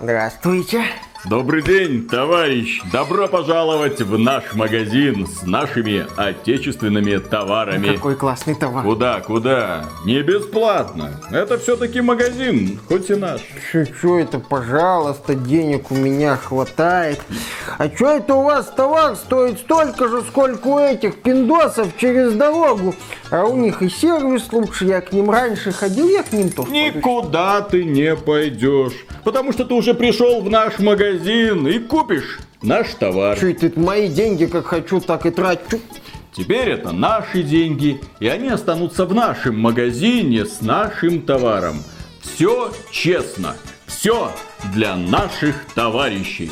Здравствуйте. Добрый день, товарищ! Добро пожаловать в наш магазин с нашими отечественными товарами. Какой классный товар. Куда, куда? Не бесплатно. Это все-таки магазин, хоть и наш. Что это, пожалуйста, денег у меня хватает. А что это у вас товар стоит столько же, сколько у этих пиндосов через дорогу? А у них и сервис лучше, я к ним раньше ходил, я к ним тоже. Никуда ты не пойдешь, потому что ты уже пришел в наш магазин магазин и купишь наш товар. Чуть это мои деньги как хочу, так и трачу. Теперь это наши деньги, и они останутся в нашем магазине с нашим товаром. Все честно, все для наших товарищей.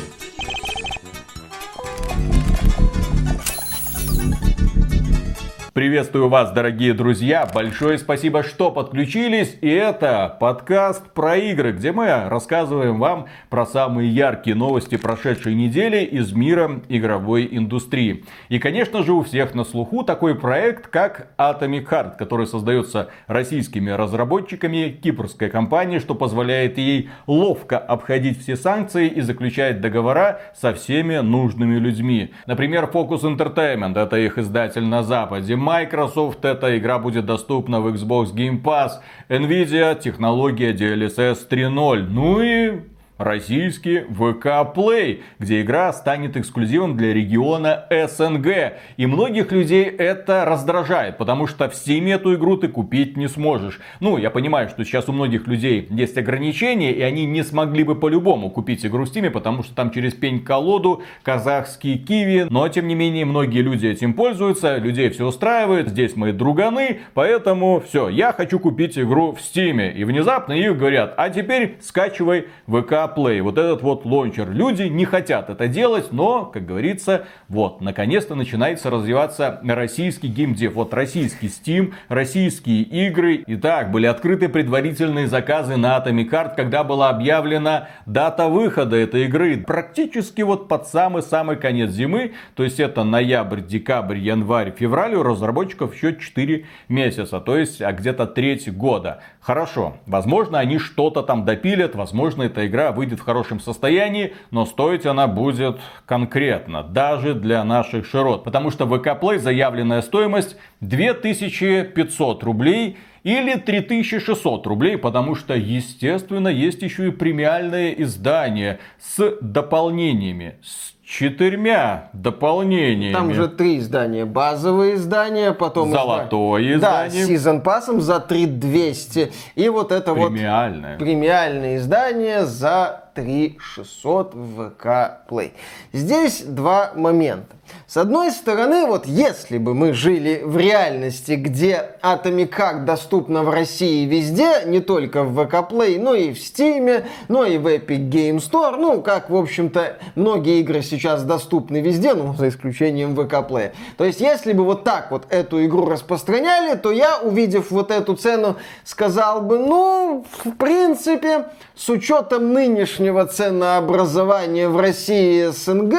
Приветствую вас, дорогие друзья. Большое спасибо, что подключились. И это подкаст про игры, где мы рассказываем вам про самые яркие новости прошедшей недели из мира игровой индустрии. И, конечно же, у всех на слуху такой проект, как Atomic Heart, который создается российскими разработчиками, кипрской компанией, что позволяет ей ловко обходить все санкции и заключать договора со всеми нужными людьми. Например, Focus Entertainment, это их издатель на Западе, Microsoft эта игра будет доступна в Xbox Game Pass. Nvidia технология DLSS 3.0. Ну и российский ВК Play, где игра станет эксклюзивом для региона СНГ. И многих людей это раздражает, потому что в Steam эту игру ты купить не сможешь. Ну, я понимаю, что сейчас у многих людей есть ограничения, и они не смогли бы по-любому купить игру в Steam, потому что там через пень-колоду казахские киви. Но, тем не менее, многие люди этим пользуются, людей все устраивает, здесь мои друганы, поэтому все, я хочу купить игру в Steam. И внезапно их говорят, а теперь скачивай ВК Play, вот этот вот лончер. Люди не хотят это делать, но, как говорится, вот, наконец-то начинается развиваться российский геймдев. Вот российский Steam, российские игры. Итак, были открыты предварительные заказы на Atomic Heart, когда была объявлена дата выхода этой игры. Практически вот под самый-самый конец зимы, то есть это ноябрь, декабрь, январь, февраль, у разработчиков еще 4 месяца, то есть а где-то треть года. Хорошо, возможно они что-то там допилят, возможно эта игра выйдет в хорошем состоянии, но стоить она будет конкретно, даже для наших широт. Потому что в ВК заявленная стоимость 2500 рублей или 3600 рублей, потому что, естественно, есть еще и премиальное издание с дополнениями, четырьмя дополнениями. Там же три издания. Базовое издание, потом... Золотое изда... издание. Да, сезон пассом за 3200. И вот это премиальное. вот... Премиальное издание за 3600 в ВК Play. Здесь два момента. С одной стороны, вот если бы мы жили в реальности, где Atomic Heart доступна в России везде, не только в ВК Play, но и в Steam, но и в Epic Game Store, ну, как, в общем-то, многие игры сейчас доступны везде, ну, за исключением ВК Play. То есть, если бы вот так вот эту игру распространяли, то я, увидев вот эту цену, сказал бы, ну, в принципе, с учетом нынешнего ценообразования в России и СНГ,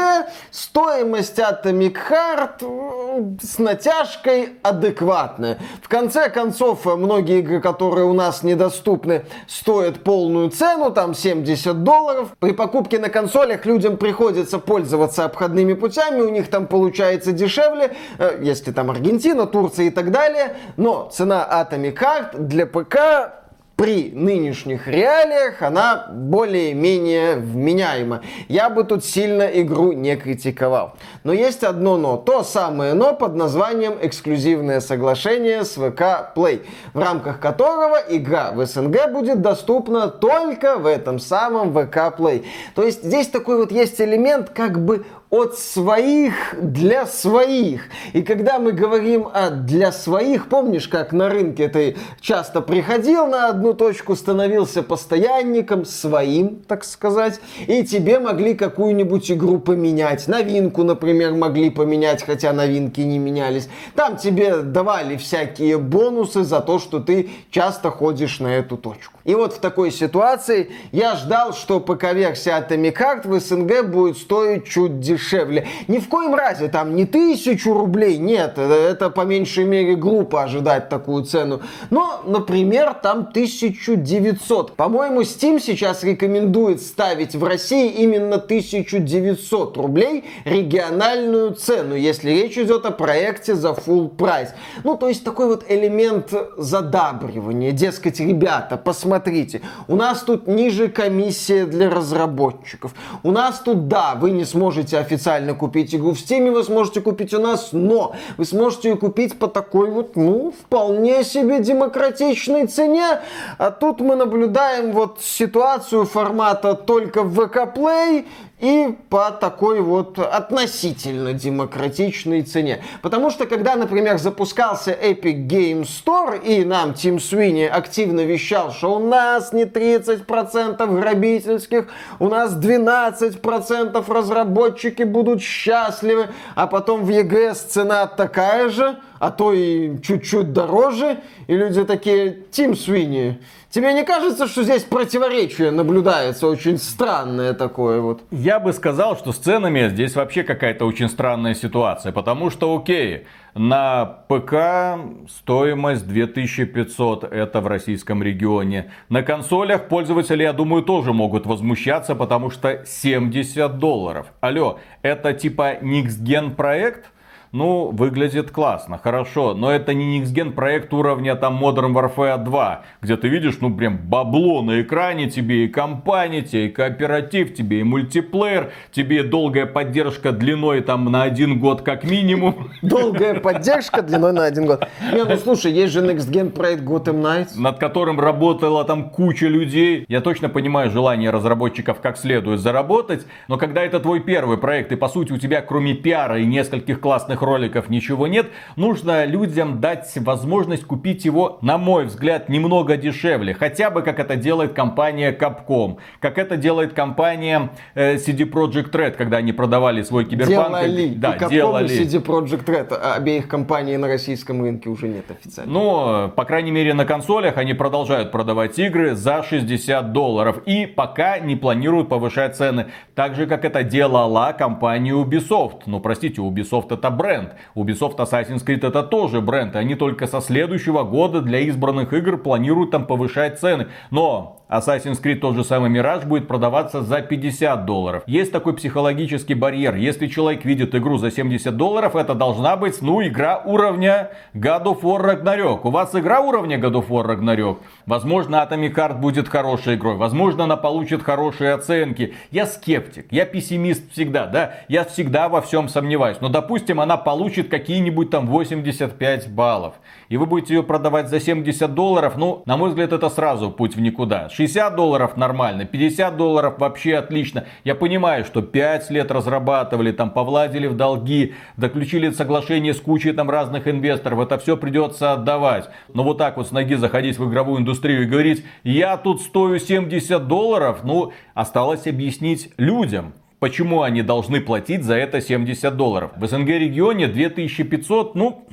стоимость Atomic Heart с натяжкой адекватная. В конце концов, многие игры, которые у нас недоступны, стоят полную цену, там 70 долларов. При покупке на консолях людям приходится пользоваться обходными путями, у них там получается дешевле, э, если там Аргентина, Турция и так далее. Но цена Atomic Heart для ПК при нынешних реалиях она более-менее вменяема. Я бы тут сильно игру не критиковал. Но есть одно но. То самое но под названием эксклюзивное соглашение с ВК Play, в рамках которого игра в СНГ будет доступна только в этом самом ВК Play. То есть здесь такой вот есть элемент как бы от своих для своих. И когда мы говорим о для своих, помнишь, как на рынке ты часто приходил на одну точку, становился постоянником, своим, так сказать, и тебе могли какую-нибудь игру поменять. Новинку, например, могли поменять, хотя новинки не менялись. Там тебе давали всякие бонусы за то, что ты часто ходишь на эту точку. И вот в такой ситуации я ждал, что ПК-версия Atomic Heart в СНГ будет стоить чуть дешевле дешевле. Ни в коем разе там не тысячу рублей, нет, это по меньшей мере глупо ожидать такую цену. Но, например, там 1900. По-моему, Steam сейчас рекомендует ставить в России именно 1900 рублей региональную цену, если речь идет о проекте за full прайс. Ну, то есть такой вот элемент задабривания. Дескать, ребята, посмотрите, у нас тут ниже комиссия для разработчиков. У нас тут, да, вы не сможете официально купить игру в Steam, вы сможете купить у нас, но вы сможете ее купить по такой вот, ну, вполне себе демократичной цене. А тут мы наблюдаем вот ситуацию формата только в VK Play и по такой вот относительно демократичной цене. Потому что когда, например, запускался Epic Game Store, и нам Тим Свини активно вещал, что у нас не 30% грабительских, у нас 12% разработчики будут счастливы, а потом в EGS цена такая же, а то и чуть-чуть дороже, и люди такие, Тим Свини, Тебе не кажется, что здесь противоречие наблюдается очень странное такое вот? Я бы сказал, что с ценами здесь вообще какая-то очень странная ситуация, потому что, окей, на ПК стоимость 2500, это в российском регионе. На консолях пользователи, я думаю, тоже могут возмущаться, потому что 70 долларов. Алло, это типа Next Gen проект? Ну, выглядит классно, хорошо, но это не Next проект уровня там Modern Warfare 2, где ты видишь, ну, прям бабло на экране, тебе и компания, тебе и кооператив, тебе и мультиплеер, тебе долгая поддержка длиной там на один год как минимум. Долгая поддержка длиной на один год. Не, ну слушай, есть же Next Gen проект Gotham Knights. Над которым работала там куча людей. Я точно понимаю желание разработчиков как следует заработать, но когда это твой первый проект, и по сути у тебя кроме пиара и нескольких классных роликов ничего нет. Нужно людям дать возможность купить его, на мой взгляд, немного дешевле. Хотя бы как это делает компания Capcom. Как это делает компания э, CD Projekt Red, когда они продавали свой киберпанк. Делали. Да, и Capcom делали. и CD Projekt Red. А обеих компаний на российском рынке уже нет официально. Но, по крайней мере, на консолях они продолжают продавать игры за 60 долларов. И пока не планируют повышать цены. Так же, как это делала компания Ubisoft. Ну, простите, Ubisoft это бренд бренд. Ubisoft Assassin's Creed это тоже бренд. И они только со следующего года для избранных игр планируют там повышать цены. Но Assassin's Creed тот же самый Mirage будет продаваться за 50 долларов. Есть такой психологический барьер. Если человек видит игру за 70 долларов, это должна быть, ну, игра уровня God of War Ragnarok. У вас игра уровня God of War Ragnarok? Возможно, Atomic Heart будет хорошей игрой. Возможно, она получит хорошие оценки. Я скептик, я пессимист всегда, да. Я всегда во всем сомневаюсь. Но, допустим, она получит какие-нибудь там 85 баллов. И вы будете ее продавать за 70 долларов. Ну, на мой взгляд, это сразу путь в никуда. 60 долларов нормально, 50 долларов вообще отлично. Я понимаю, что 5 лет разрабатывали, там повладили в долги, заключили соглашение с кучей там разных инвесторов. Это все придется отдавать. Но вот так вот с ноги заходить в игровую индустрию и говорить, я тут стою 70 долларов, ну, осталось объяснить людям, почему они должны платить за это 70 долларов. В СНГ регионе 2500, ну,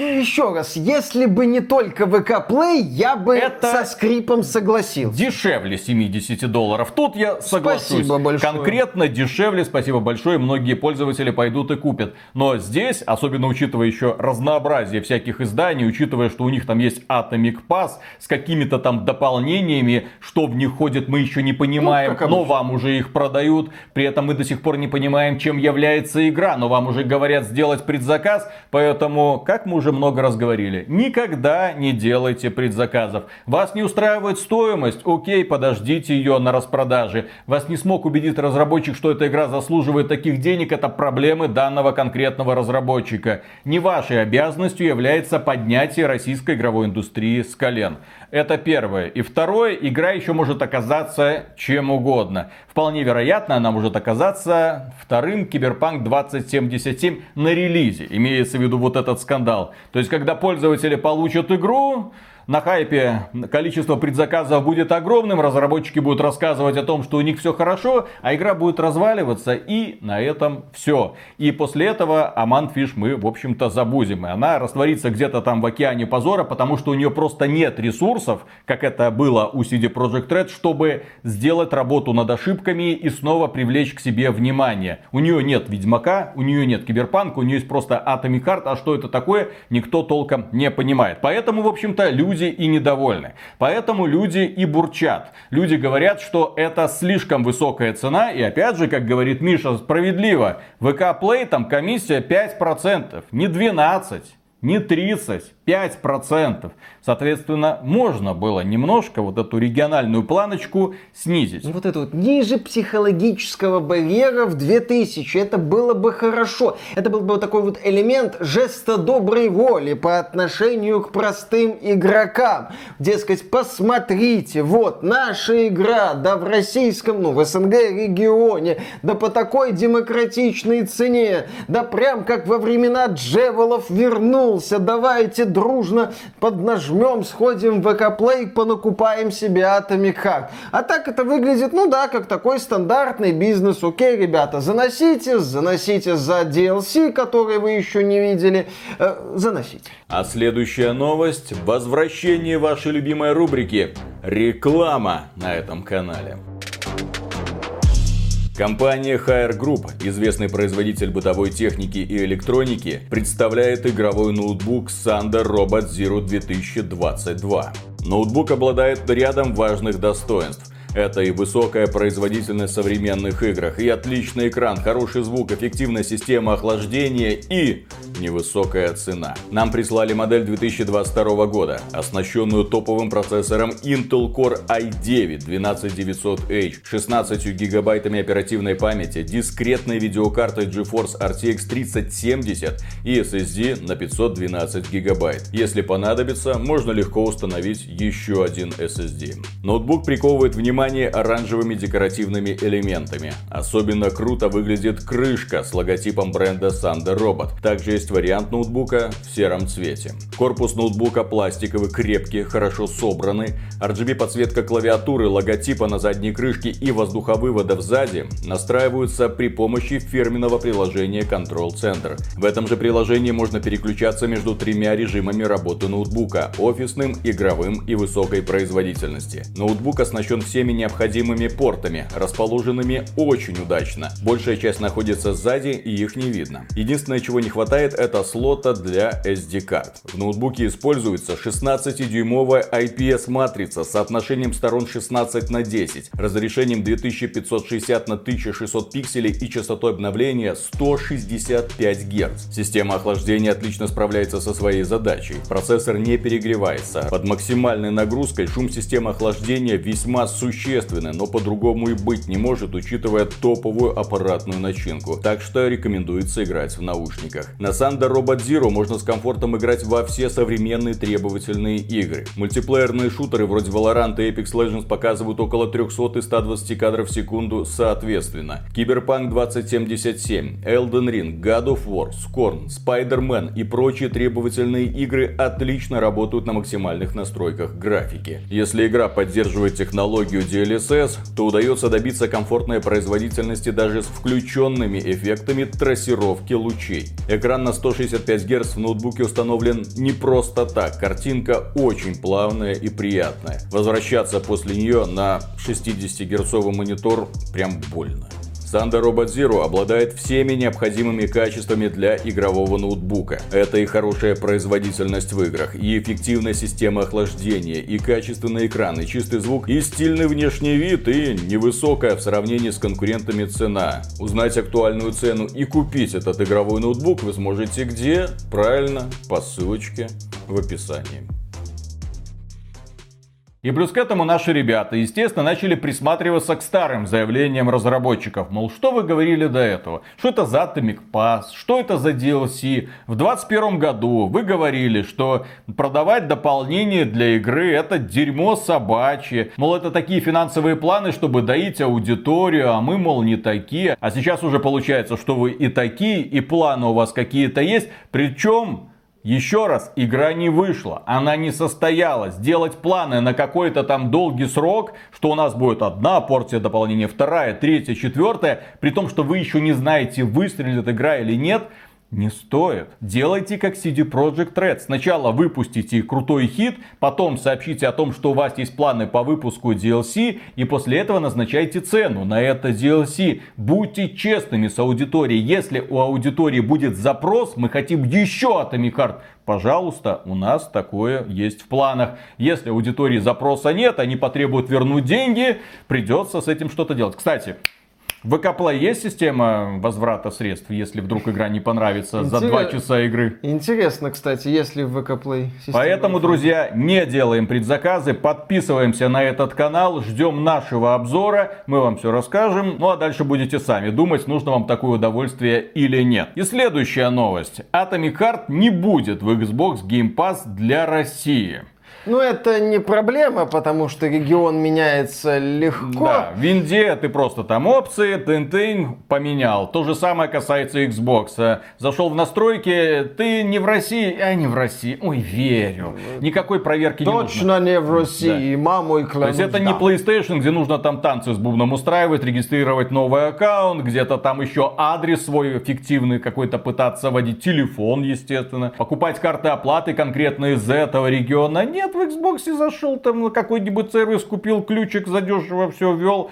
еще раз, если бы не только ВК Play, я бы Это со скрипом согласился. Дешевле 70 долларов. Тут я соглашусь. Спасибо большое. Конкретно дешевле, спасибо большое, многие пользователи пойдут и купят. Но здесь, особенно учитывая еще разнообразие всяких изданий, учитывая, что у них там есть Atomic Pass с какими-то там дополнениями, что в них ходит, мы еще не понимаем, ну, но вам уже их продают. При этом мы до сих пор не понимаем, чем является игра, но вам уже говорят сделать предзаказ, поэтому как мы уже много раз говорили. Никогда не делайте предзаказов. Вас не устраивает стоимость? Окей, подождите ее на распродаже. Вас не смог убедить разработчик, что эта игра заслуживает таких денег. Это проблемы данного конкретного разработчика. Не вашей обязанностью является поднятие российской игровой индустрии с колен. Это первое. И второе, игра еще может оказаться чем угодно. Вполне вероятно, она может оказаться вторым Киберпанк 2077 на релизе. Имеется в виду вот этот скандал. То есть, когда пользователи получат игру, на хайпе количество предзаказов будет огромным, разработчики будут рассказывать о том, что у них все хорошо, а игра будет разваливаться, и на этом все. И после этого о Mundfish мы, в общем-то, забудем. И она растворится где-то там в океане позора, потому что у нее просто нет ресурсов, как это было у CD Projekt Red, чтобы сделать работу над ошибками и снова привлечь к себе внимание. У нее нет Ведьмака, у нее нет Киберпанка, у нее есть просто Atomic Heart, а что это такое, никто толком не понимает. Поэтому, в общем-то, люди и недовольны. Поэтому люди и бурчат. Люди говорят, что это слишком высокая цена, и опять же, как говорит Миша, справедливо, ВК Play там комиссия 5%, не 12, не 30, 5%. Соответственно, можно было немножко вот эту региональную планочку снизить. Ну вот это вот ниже психологического барьера в 2000. Это было бы хорошо. Это был бы такой вот элемент жеста доброй воли по отношению к простым игрокам. Дескать, посмотрите, вот наша игра, да в российском, ну в СНГ регионе, да по такой демократичной цене, да прям как во времена Джевелов вернулся, давайте дружно поднажмем, сходим в ВК понакупаем себе Atomic Heart. А так это выглядит, ну да, как такой стандартный бизнес. Окей, ребята, заносите, заносите за DLC, который вы еще не видели, э, заносите. А следующая новость – возвращение вашей любимой рубрики «Реклама» на этом канале. Компания Hire Group, известный производитель бытовой техники и электроники, представляет игровой ноутбук Sander Robot Zero 2022. Ноутбук обладает рядом важных достоинств. Это и высокая производительность в современных играх, и отличный экран, хороший звук, эффективная система охлаждения и невысокая цена. Нам прислали модель 2022 года, оснащенную топовым процессором Intel Core i9 12900H, 16 гигабайтами оперативной памяти, дискретной видеокартой GeForce RTX 3070 и SSD на 512 гигабайт. Если понадобится, можно легко установить еще один SSD. Ноутбук приковывает внимание внимание оранжевыми декоративными элементами. Особенно круто выглядит крышка с логотипом бренда Sander Robot. Также есть вариант ноутбука в сером цвете. Корпус ноутбука пластиковый, крепкий, хорошо собранный. RGB подсветка клавиатуры, логотипа на задней крышке и воздуховывода сзади настраиваются при помощи фирменного приложения Control Center. В этом же приложении можно переключаться между тремя режимами работы ноутбука – офисным, игровым и высокой производительности. Ноутбук оснащен всеми всеми необходимыми портами, расположенными очень удачно. Большая часть находится сзади и их не видно. Единственное, чего не хватает, это слота для SD-карт. В ноутбуке используется 16-дюймовая IPS-матрица с соотношением сторон 16 на 10, разрешением 2560 на 1600 пикселей и частотой обновления 165 Гц. Система охлаждения отлично справляется со своей задачей. Процессор не перегревается. Под максимальной нагрузкой шум системы охлаждения весьма существенный существенны, но по-другому и быть не может, учитывая топовую аппаратную начинку. Так что рекомендуется играть в наушниках. На Sanda Robot Zero можно с комфортом играть во все современные требовательные игры. Мультиплеерные шутеры вроде Valorant и Apex Legends показывают около 300 и 120 кадров в секунду соответственно. Cyberpunk 2077, Elden Ring, God of War, Scorn, Spider-Man и прочие требовательные игры отлично работают на максимальных настройках графики. Если игра поддерживает технологию DLSS, то удается добиться комфортной производительности даже с включенными эффектами трассировки лучей. Экран на 165 Гц в ноутбуке установлен не просто так, картинка очень плавная и приятная. Возвращаться после нее на 60 герцовый монитор прям больно. Thunder Robot Zero обладает всеми необходимыми качествами для игрового ноутбука. Это и хорошая производительность в играх, и эффективная система охлаждения, и качественный экран, и чистый звук, и стильный внешний вид, и невысокая в сравнении с конкурентами цена. Узнать актуальную цену и купить этот игровой ноутбук вы сможете где? Правильно, по ссылочке в описании. И плюс к этому наши ребята, естественно, начали присматриваться к старым заявлениям разработчиков. Мол, что вы говорили до этого? Что это за Atomic Pass? Что это за DLC? В 2021 году вы говорили, что продавать дополнение для игры это дерьмо собачье. Мол, это такие финансовые планы, чтобы доить аудиторию, а мы, мол, не такие. А сейчас уже получается, что вы и такие, и планы у вас какие-то есть. Причем Еще раз, игра не вышла, она не состоялась. Делать планы на какой-то там долгий срок, что у нас будет одна порция дополнения, вторая, третья, четвертая, при том, что вы еще не знаете, выстрелит игра или нет, не стоит. Делайте как CD Projekt Red. Сначала выпустите крутой хит, потом сообщите о том, что у вас есть планы по выпуску DLC, и после этого назначайте цену на это DLC. Будьте честными с аудиторией. Если у аудитории будет запрос, мы хотим еще Atomic Heart, Пожалуйста, у нас такое есть в планах. Если аудитории запроса нет, они потребуют вернуть деньги, придется с этим что-то делать. Кстати, в Play есть система возврата средств, если вдруг игра не понравится Интерес... за два часа игры? Интересно, кстати, если в Play система... Поэтому, друзья, не делаем предзаказы, подписываемся на этот канал, ждем нашего обзора, мы вам все расскажем, ну а дальше будете сами думать, нужно вам такое удовольствие или нет. И следующая новость. Atomic Heart не будет в Xbox Game Pass для России. Ну, это не проблема, потому что регион меняется легко. Да, в Винде ты просто там опции, тын-тын, поменял. То же самое касается Xbox. Зашел в настройки, ты не в России, а не в России. Ой, верю. Никакой проверки Точно не нужно. Точно не в России, да. маму и клянусь. То есть это да. не PlayStation, где нужно там танцы с бубном устраивать, регистрировать новый аккаунт, где-то там еще адрес свой фиктивный какой-то пытаться вводить, телефон, естественно. Покупать карты оплаты конкретно из этого региона. Нет, в Xbox зашел там на какой-нибудь сервис, купил ключик, задешево все ввел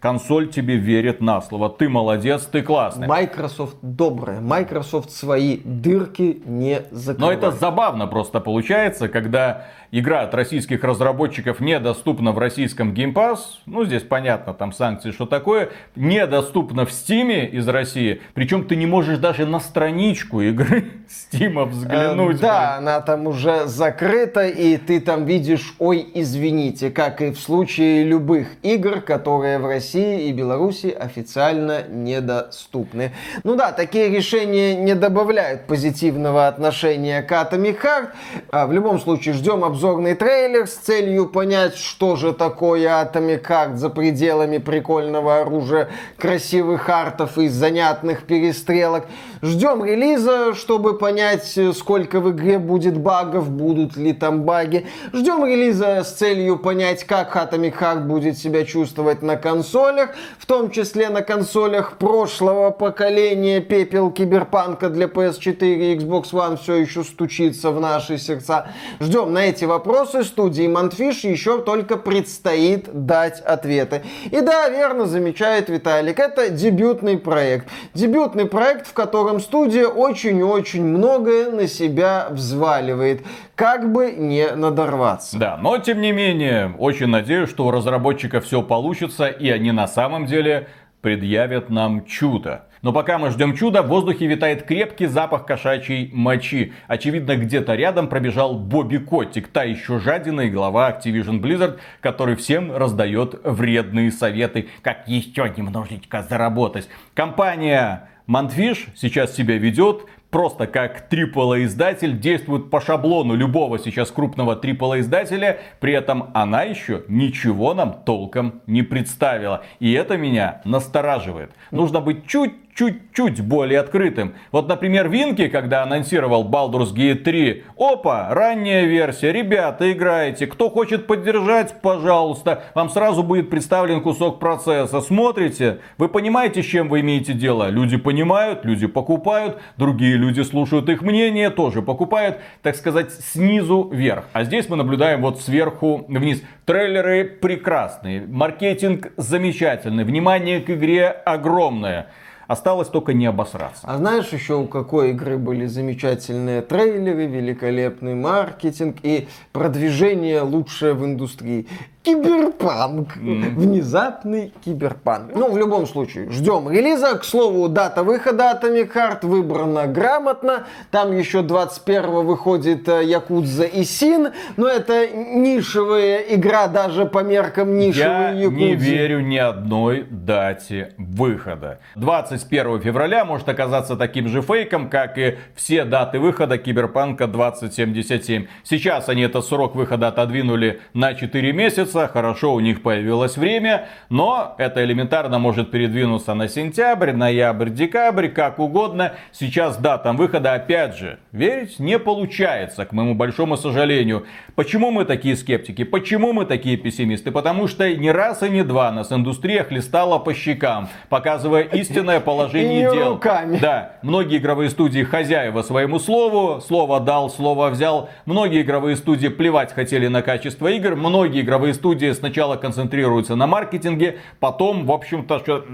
консоль тебе верит на слово. Ты молодец, ты классный. Microsoft добрая. Microsoft свои дырки не закрывает. Но это забавно просто получается, когда игра от российских разработчиков недоступна в российском Game Pass. Ну, здесь понятно, там санкции, что такое. Недоступна в Steam из России. Причем ты не можешь даже на страничку игры Steam взглянуть. Э, да, она там уже закрыта, и ты там видишь, ой, извините, как и в случае любых игр, которые в России и Беларуси официально недоступны. Ну да, такие решения не добавляют позитивного отношения к Atomic Heart. А в любом случае, ждем обзорный трейлер с целью понять, что же такое Atomic Heart за пределами прикольного оружия, красивых артов и занятных перестрелок. Ждем релиза, чтобы понять, сколько в игре будет багов, будут ли там баги. Ждем релиза с целью понять, как Atomic Heart будет себя чувствовать на консолях, в том числе на консолях прошлого поколения. Пепел киберпанка для PS4 и Xbox One все еще стучится в наши сердца. Ждем на эти вопросы студии Mundfish еще только предстоит дать ответы. И да, верно замечает Виталик, это дебютный проект. Дебютный проект, в котором студия очень-очень многое на себя взваливает как бы не надорваться. Да, но тем не менее, очень надеюсь, что у разработчиков все получится, и они на самом деле предъявят нам чудо. Но пока мы ждем чуда, в воздухе витает крепкий запах кошачьей мочи. Очевидно, где-то рядом пробежал Бобби Котик, та еще жадина и глава Activision Blizzard, который всем раздает вредные советы, как еще немножечко заработать. Компания Мантфиш сейчас себя ведет просто как AAA издатель, действует по шаблону любого сейчас крупного AAA издателя, при этом она еще ничего нам толком не представила. И это меня настораживает. Нужно быть чуть чуть-чуть более открытым. Вот, например, Винки, когда анонсировал Baldur's Gate 3, опа, ранняя версия, ребята, играете, кто хочет поддержать, пожалуйста, вам сразу будет представлен кусок процесса, смотрите, вы понимаете, с чем вы имеете дело? Люди понимают, люди покупают, другие люди слушают их мнение, тоже покупают, так сказать, снизу вверх. А здесь мы наблюдаем вот сверху вниз. Трейлеры прекрасные, маркетинг замечательный, внимание к игре огромное. Осталось только не обосраться. А знаешь еще у какой игры были замечательные трейлеры, великолепный маркетинг и продвижение лучшее в индустрии? Киберпанк. Mm. Внезапный киберпанк. Ну, в любом случае, ждем релиза. К слову, дата выхода Atomic Heart выбрана грамотно. Там еще 21 выходит э, Якудза и Син. Но это нишевая игра даже по меркам нишевой Я Якудзы. не верю ни одной дате выхода. 27 21 февраля может оказаться таким же фейком, как и все даты выхода Киберпанка 2077. Сейчас они этот срок выхода отодвинули на 4 месяца, хорошо, у них появилось время, но это элементарно может передвинуться на сентябрь, ноябрь, декабрь, как угодно. Сейчас датам выхода, опять же, верить не получается, к моему большому сожалению. Почему мы такие скептики? Почему мы такие пессимисты? Потому что ни раз и не два нас индустрия хлестала по щекам, показывая истинное положение дел. Руками. Да, многие игровые студии хозяева своему слову, слово дал, слово взял. Многие игровые студии плевать хотели на качество игр. Многие игровые студии сначала концентрируются на маркетинге, потом, в общем-то, что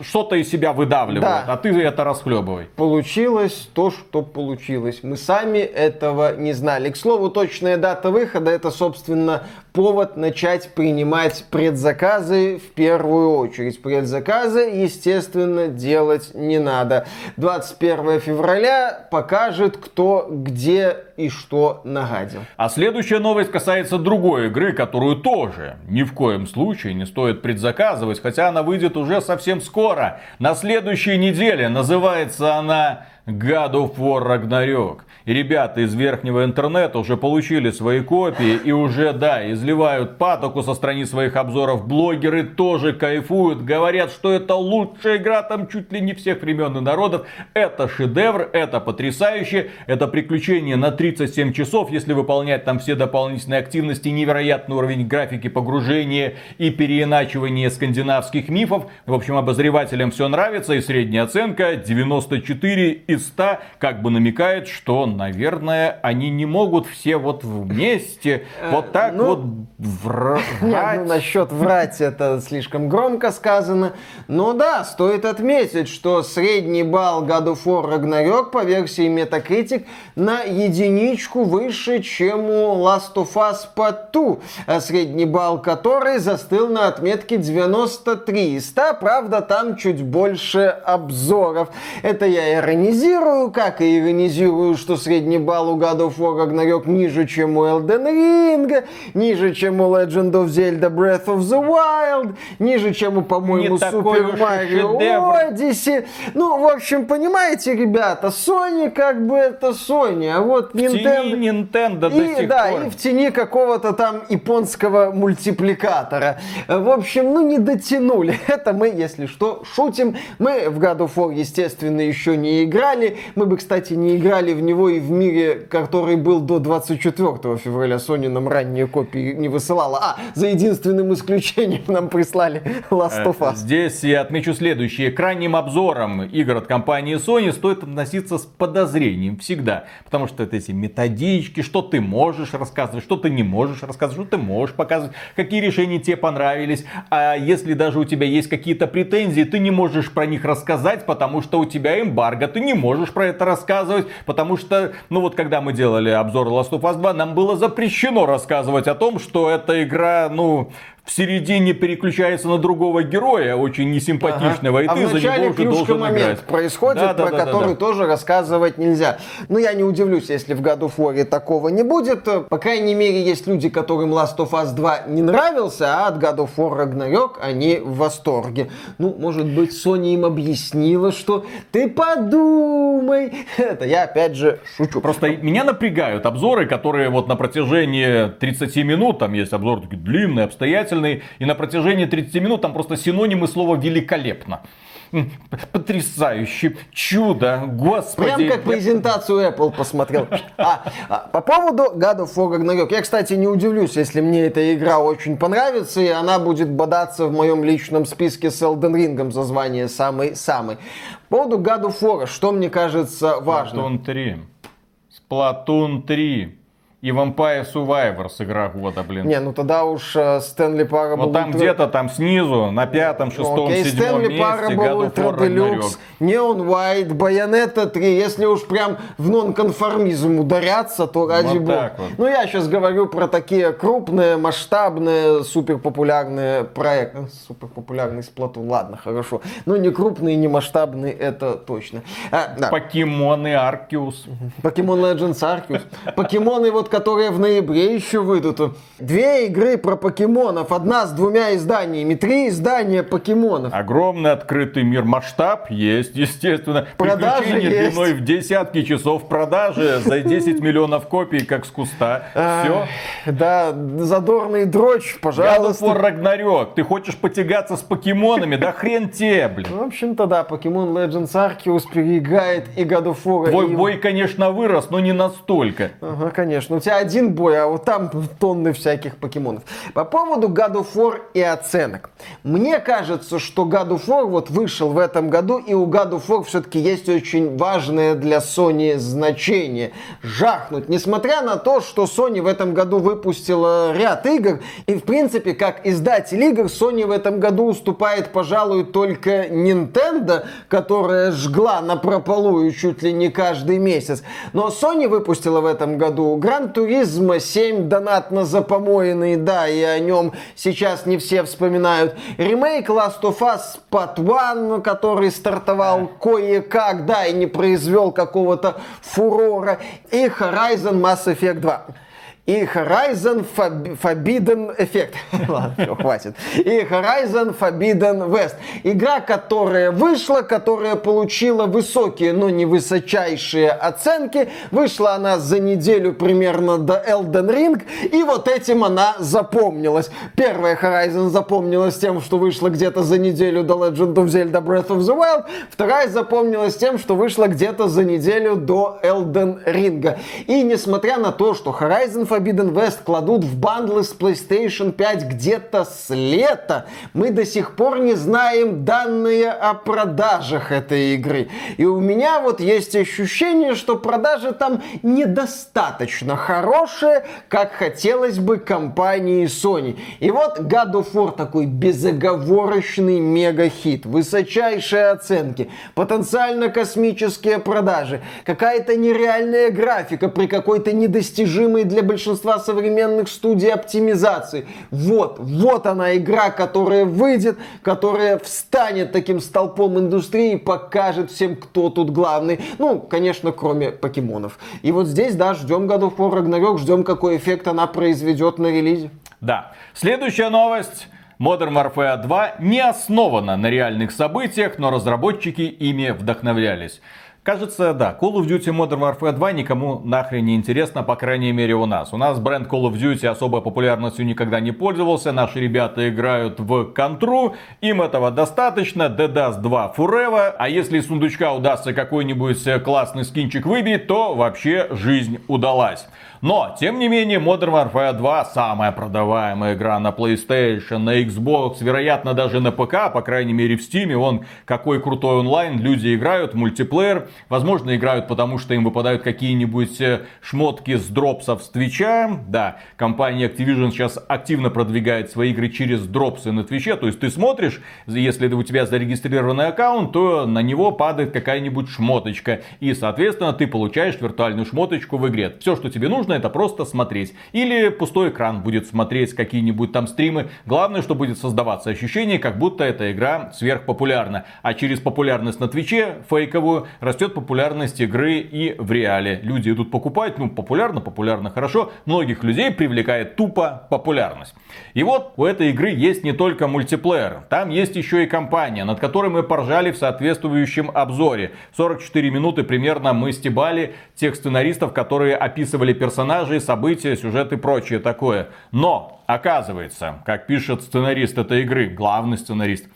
что-то из себя выдавливают, Да. а ты это расхлебывай. Получилось то, что получилось. Мы сами этого не знали. К слову, точная дата выхода это, собственно, повод начать принимать предзаказы в первую очередь. Предзаказы, естественно, делать не надо. 21 февраля покажет, кто где и что нагадил. А следующая новость касается другой игры, которую тоже ни в коем случае не стоит предзаказывать, хотя она выйдет уже совсем скоро. На следующей неделе называется она God of War Ragnarok. Ребята из верхнего интернета уже получили свои копии и уже, да, изливают патоку со страниц своих обзоров. Блогеры тоже кайфуют, говорят, что это лучшая игра там чуть ли не всех времен и народов. Это шедевр, это потрясающе, это приключение на 37 часов, если выполнять там все дополнительные активности, невероятный уровень графики, погружения и переиначивания скандинавских мифов. В общем, обозревателям все нравится и средняя оценка 94 из 100 как бы намекает, что, наверное, они не могут все вот вместе вот так ну, вот вра- Нет, врать. ну насчет врать это слишком громко сказано. Но да, стоит отметить, что средний балл God of War Ragnarok по версии Metacritic на единичку выше, чем у Last of Us Part 2, а средний балл которой застыл на отметке 93 из 100. Правда, там чуть больше обзоров. Это я иронизирую, как и иронизирую, что средний балл у God of War Ragnarok ниже, чем у Elden Ring, ниже, чем у Legend of Zelda Breath of the Wild, ниже, чем у, по-моему, Не Super Mario. Odyssey. Ну, в общем, понимаете, ребята, Sony как бы это Sony, а вот В тени Nintendo... Nintendo до И, сих да, пор. и в тени какого-то там японского мультипликатора. В общем, ну не дотянули. Это мы, если что, шутим. Мы в God of War, естественно, еще не играли. Мы бы, кстати, не играли в него и в мире, который был до 24 февраля. Sony нам ранние копии не высылала. А, за единственным исключением нам прислали Last of Us. Здесь я отмечу следующее. К ранним обзорам игр от компании Sony стоит относиться с подозрением всегда. Потому что это эти методички, что ты можешь рассказывать, что ты не можешь рассказывать, что ты можешь показывать, какие решения тебе понравились. А если даже у тебя есть какие-то претензии, ты не можешь про них рассказать, потому что у тебя эмбарго, ты не можешь про это рассказывать, потому что, ну вот когда мы делали обзор Last of Us 2, нам было запрещено рассказывать о том, что эта игра, ну, в середине переключается на другого героя, очень несимпатичного, и а ты за него уже должен момент играть. происходит, Да, да, про да, да, который да. тоже рассказывать нельзя. Ну, я не удивлюсь, если в of War такого не будет. По крайней мере, есть люди, которым Last of Us 2 не нравился, а от God of War Ragnarok они в восторге. Ну, может быть, Sony им объяснила, что ты подумай. Это я опять же шучу. Просто меня напрягают обзоры, которые вот на протяжении 30 минут, там есть обзор такой длинный, обстоятельный, и на протяжении 30 минут там просто синонимы слова великолепно. Потрясающе, чудо, господи. Прям как презентацию Apple посмотрел. А, а, по поводу God of War Ragnarok. Я, кстати, не удивлюсь, если мне эта игра очень понравится, и она будет бодаться в моем личном списке с Elden Ring за звание самый-самый. По поводу God of War, что мне кажется важным. Splatoon 3. Splatoon 3. И Vampire Survivors игра года, блин. Не, ну тогда уж э, Стэнли Parable вот там Ultra- где-то там снизу, на пятом, шестом, Окей, седьмом Стэнли месте God of War Ragnarok. Neon White, Bayonetta 3. Если уж прям в нонконформизм ударяться, то ради Вот бога. вот. Ну, я сейчас говорю про такие крупные, масштабные, суперпопулярные проекты. Суперпопулярный Splatoon, ладно, хорошо. Но не крупные, не масштабные, это точно. А, да. Покемоны Аркиус. Покемон Legends Arceus. Покемоны вот вот которые в ноябре еще выйдут. Две игры про покемонов, одна с двумя изданиями, три издания покемонов. Огромный открытый мир масштаб есть, естественно. Продажи Приключения есть. длиной в десятки часов продажи за 10 миллионов копий, как с куста. Все. Да, задорный дрочь, пожалуйста. War Ragnarok. Ты хочешь потягаться с покемонами? Да хрен тебе, блин. В общем-то, да, Pokemon Legends Arceus переиграет и God of War. Твой бой, конечно, вырос, но не настолько. Ага, конечно. У тебя один бой, а вот там тонны всяких покемонов. По поводу God of War и оценок. Мне кажется, что God of War вот вышел в этом году, и у God of War все-таки есть очень важное для Sony значение. Жахнуть. Несмотря на то, что Sony в этом году выпустила ряд игр, и в принципе, как издатель игр, Sony в этом году уступает, пожалуй, только Nintendo, которая жгла на прополую чуть ли не каждый месяц. Но Sony выпустила в этом году Гран Туризма 7 донатно запомоенный, да, и о нем сейчас не все вспоминают. Ремейк Last of Us Part 1, который стартовал кое-как, да, и не произвел какого-то фурора. И Horizon Mass Effect 2 и Horizon Forbidden Effect. Ладно, все, хватит. И Horizon Forbidden West. Игра, которая вышла, которая получила высокие, но не высочайшие оценки. Вышла она за неделю примерно до Elden Ring, и вот этим она запомнилась. Первая Horizon запомнилась тем, что вышла где-то за неделю до Legend of Zelda Breath of the Wild. Вторая запомнилась тем, что вышла где-то за неделю до Elden Ring. И несмотря на то, что Horizon Forbidden West кладут в бандлы с PlayStation 5 где-то с лета, мы до сих пор не знаем данные о продажах этой игры. И у меня вот есть ощущение, что продажи там недостаточно хорошие, как хотелось бы компании Sony. И вот God of War такой безоговорочный мега-хит, высочайшие оценки, потенциально космические продажи, какая-то нереальная графика при какой-то недостижимой для большинства современных студий оптимизации. Вот, вот она игра, которая выйдет, которая встанет таким столпом индустрии и покажет всем, кто тут главный. Ну, конечно, кроме покемонов. И вот здесь, да, ждем of War Ragnarok, ждем, какой эффект она произведет на релизе. Да. Следующая новость. Modern Warfare 2 не основана на реальных событиях, но разработчики ими вдохновлялись. Кажется, да, Call of Duty Modern Warfare 2 никому нахрен не интересно, по крайней мере у нас. У нас бренд Call of Duty особой популярностью никогда не пользовался, наши ребята играют в контру, им этого достаточно, Dust 2 Forever, а если из сундучка удастся какой-нибудь э, классный скинчик выбить, то вообще жизнь удалась. Но, тем не менее, Modern Warfare 2 самая продаваемая игра на PlayStation, на Xbox, вероятно даже на ПК, по крайней мере в Steam. Он какой крутой онлайн, люди играют, мультиплеер. Возможно, играют потому, что им выпадают какие-нибудь э, шмотки с дропсов с Твича. Да, компания Activision сейчас активно продвигает свои игры через дропсы на Твиче. То есть ты смотришь, если у тебя зарегистрированный аккаунт, то на него падает какая-нибудь шмоточка. И, соответственно, ты получаешь виртуальную шмоточку в игре. Все, что тебе нужно, это просто смотреть. Или пустой экран будет смотреть какие-нибудь там стримы. Главное, что будет создаваться ощущение, как будто эта игра сверхпопулярна. А через популярность на Твиче, фейковую, растет популярность игры и в реале. Люди идут покупать, ну, популярно, популярно, хорошо. Многих людей привлекает тупо популярность. И вот у этой игры есть не только мультиплеер. Там есть еще и компания, над которой мы поржали в соответствующем обзоре. 44 минуты примерно мы стебали тех сценаристов, которые описывали персонажей, события, сюжет и прочее такое. Но, оказывается, как пишет сценарист этой игры, главный сценарист,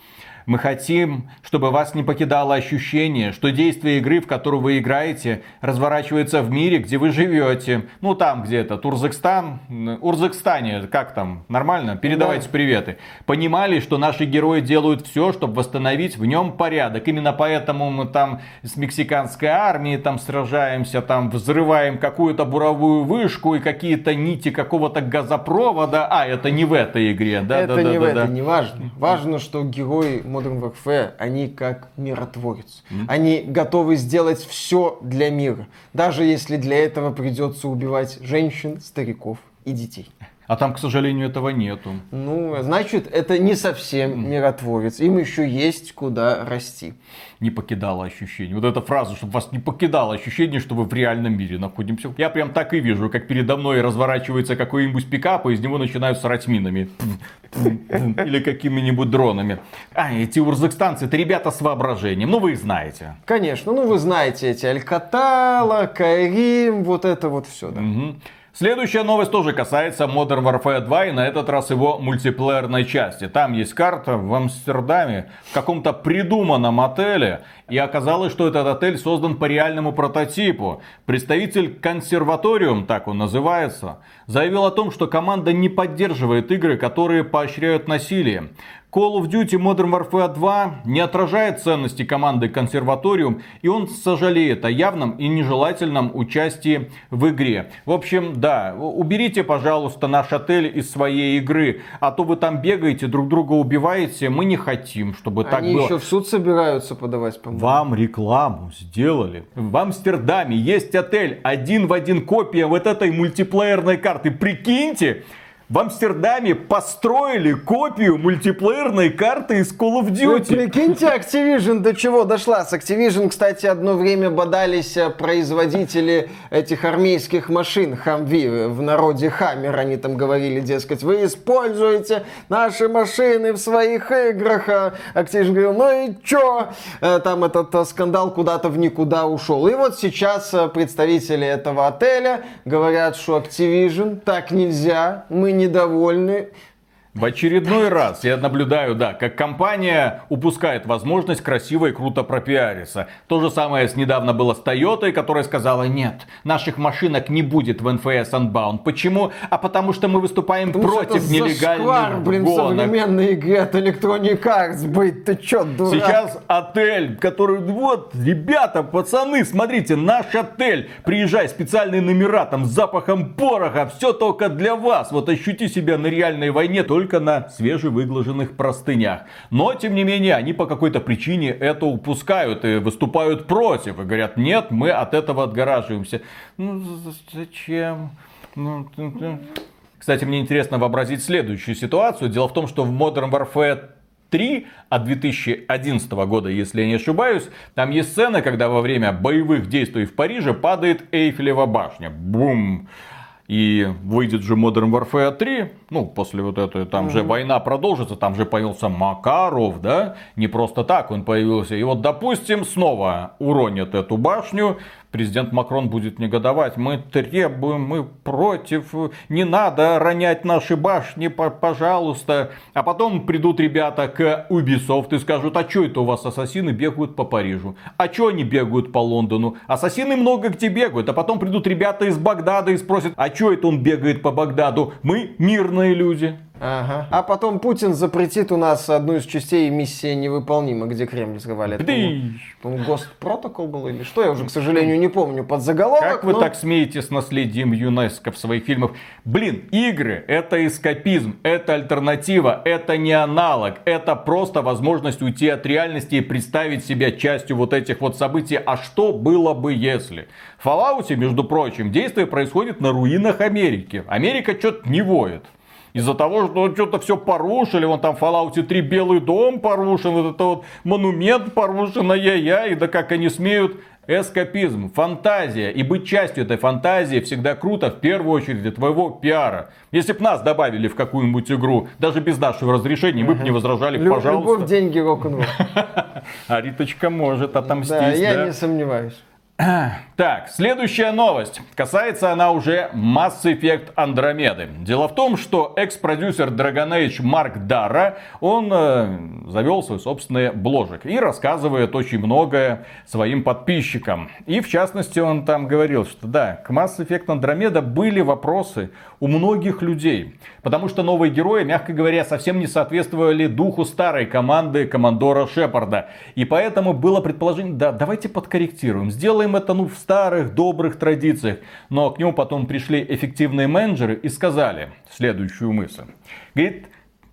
мы хотим, чтобы вас не покидало ощущение, что действие игры, в которую вы играете, разворачивается в мире, где вы живете. Ну, там где-то, Турзакстан, Урзакстане, как там, нормально? Передавайте Да. приветы. Понимали, что наши герои делают все, чтобы восстановить в нем порядок. Именно поэтому мы там с мексиканской армией там сражаемся, там взрываем какую-то буровую вышку и какие-то нити какого-то газопровода. А, это не в этой игре, да? это да, не да, в да, этом, да. не важно. Важно, что герои Modern Warfare, они как миротворец. Они готовы сделать все для мира. Даже если для этого придется убивать женщин, стариков и детей. А там, к сожалению, этого нету. Ну, значит, это не совсем миротворец. Им еще есть куда расти. Не покидало ощущение. Вот эта фраза, чтобы вас не покидало ощущение, что вы в реальном мире находимся. Я прям так и вижу, как передо мной разворачивается какой-нибудь пикап, и из него начинают срать минами. Или какими-нибудь дронами. А, эти урзакстанцы, это ребята с воображением. Ну, вы их знаете. Конечно, ну вы знаете эти Алькатала, Кайрим, вот это вот все. Да. Угу. Следующая новость тоже касается Modern Warfare 2 и на этот раз его мультиплеерной части. Там есть карта в Амстердаме, в каком-то придуманном отеле. И оказалось, что этот отель создан по реальному прототипу. Представитель консерваториум, так он называется, заявил о том, что команда не поддерживает игры, которые поощряют насилие. Call of Duty Modern Warfare 2 не отражает ценности команды Консерваториум, и он сожалеет о явном и нежелательном участии в игре. В общем, да, уберите, пожалуйста, наш отель из своей игры, а то вы там бегаете, друг друга убиваете, мы не хотим, чтобы Они так было. еще в суд собираются подавать, по-моему. Вам рекламу сделали. В Амстердаме есть отель, один в один копия вот этой мультиплеерной карты. Прикиньте, в Амстердаме построили копию мультиплеерной карты из Call of Вы Duty. прикиньте, Activision до чего дошла. С Activision, кстати, одно время бодались э, производители этих армейских машин Хамви, в народе Хаммер, они там говорили, дескать, вы используете наши машины в своих играх. А Activision говорил, ну и чё? Э, Там этот э, скандал куда-то в никуда ушел. И вот сейчас э, представители этого отеля говорят, что Activision так нельзя, мы недовольны. В очередной раз я наблюдаю, да, как компания упускает возможность красиво и круто пропиариться. То же самое с недавно было с Toyota, которая сказала, нет, наших машинок не будет в NFS Unbound. Почему? А потому что мы выступаем Потому против это зашквар, нелегальных блин, гонок. современной игре от Electronic Arts быть. Ты чё, дурак? Сейчас отель, который, вот, ребята, пацаны, смотрите, наш отель. Приезжай, специальные номера там с запахом пороха, все только для вас. Вот ощути себя на реальной войне только на свежевыглаженных простынях. Но, тем не менее, они по какой-то причине это упускают и выступают против. И говорят, нет, мы от этого отгораживаемся. Ну, зачем? Ну, Кстати, мне интересно вообразить следующую ситуацию. Дело в том, что в Modern Warfare 3 от 2011 года, если я не ошибаюсь, там есть сцена, когда во время боевых действий в Париже падает Эйфелева башня. Бум! И выйдет же Modern Warfare 3, ну, после вот этой, там же война продолжится, там же появился Макаров, да, не просто так он появился. И вот, допустим, снова уронят эту башню, президент Макрон будет негодовать, мы требуем, мы против, не надо ронять наши башни, по- пожалуйста. А потом придут ребята к Ubisoft и скажут, а что это у вас ассасины бегают по Парижу? А что они бегают по Лондону? Ассасины много где бегают. А потом придут ребята из Багдада и спросят, а что это он бегает по Багдаду? Мы мирные люди. Ага. А потом Путин запретит у нас одну из частей миссии невыполнима, где Кремль сговали. Это, по-моему, Гост протокол был или что? Я уже, к сожалению, не помню под заголовок. Как вы но- так смеете с наследием ЮНЕСКО в своих фильмах? Блин, игры это эскапизм, это альтернатива, это не аналог, это просто возможность уйти от реальности и представить себя частью вот этих вот событий. А что было бы если? В Fallout, между прочим, действие происходит на руинах Америки. Америка что-то не воет. Из-за того, что что-то все порушили, вон там в Fallout 3 Белый дом порушен, вот это вот монумент порушен, ай-яй-яй, да как они смеют. Эскапизм, фантазия и быть частью этой фантазии всегда круто, в первую очередь для твоего пиара. Если бы нас добавили в какую-нибудь игру, даже без нашего разрешения, мы бы не возражали, Лю- пожалуйста. Любовь, деньги, рок-н-ролл. А Риточка может отомстить, Да, я не сомневаюсь. Так, следующая новость. Касается она уже Mass Effect Andromeda. Дело в том, что экс-продюсер Dragon Age Марк Дара, он э, завел свой собственный бложек и рассказывает очень многое своим подписчикам. И в частности он там говорил, что да, к Mass Effect Andromeda были вопросы у многих людей. Потому что новые герои, мягко говоря, совсем не соответствовали духу старой команды командора Шепарда. И поэтому было предположение, да, давайте подкорректируем, сделаем это ну в старых добрых традициях. Но к нему потом пришли эффективные менеджеры и сказали следующую мысль. Говорит,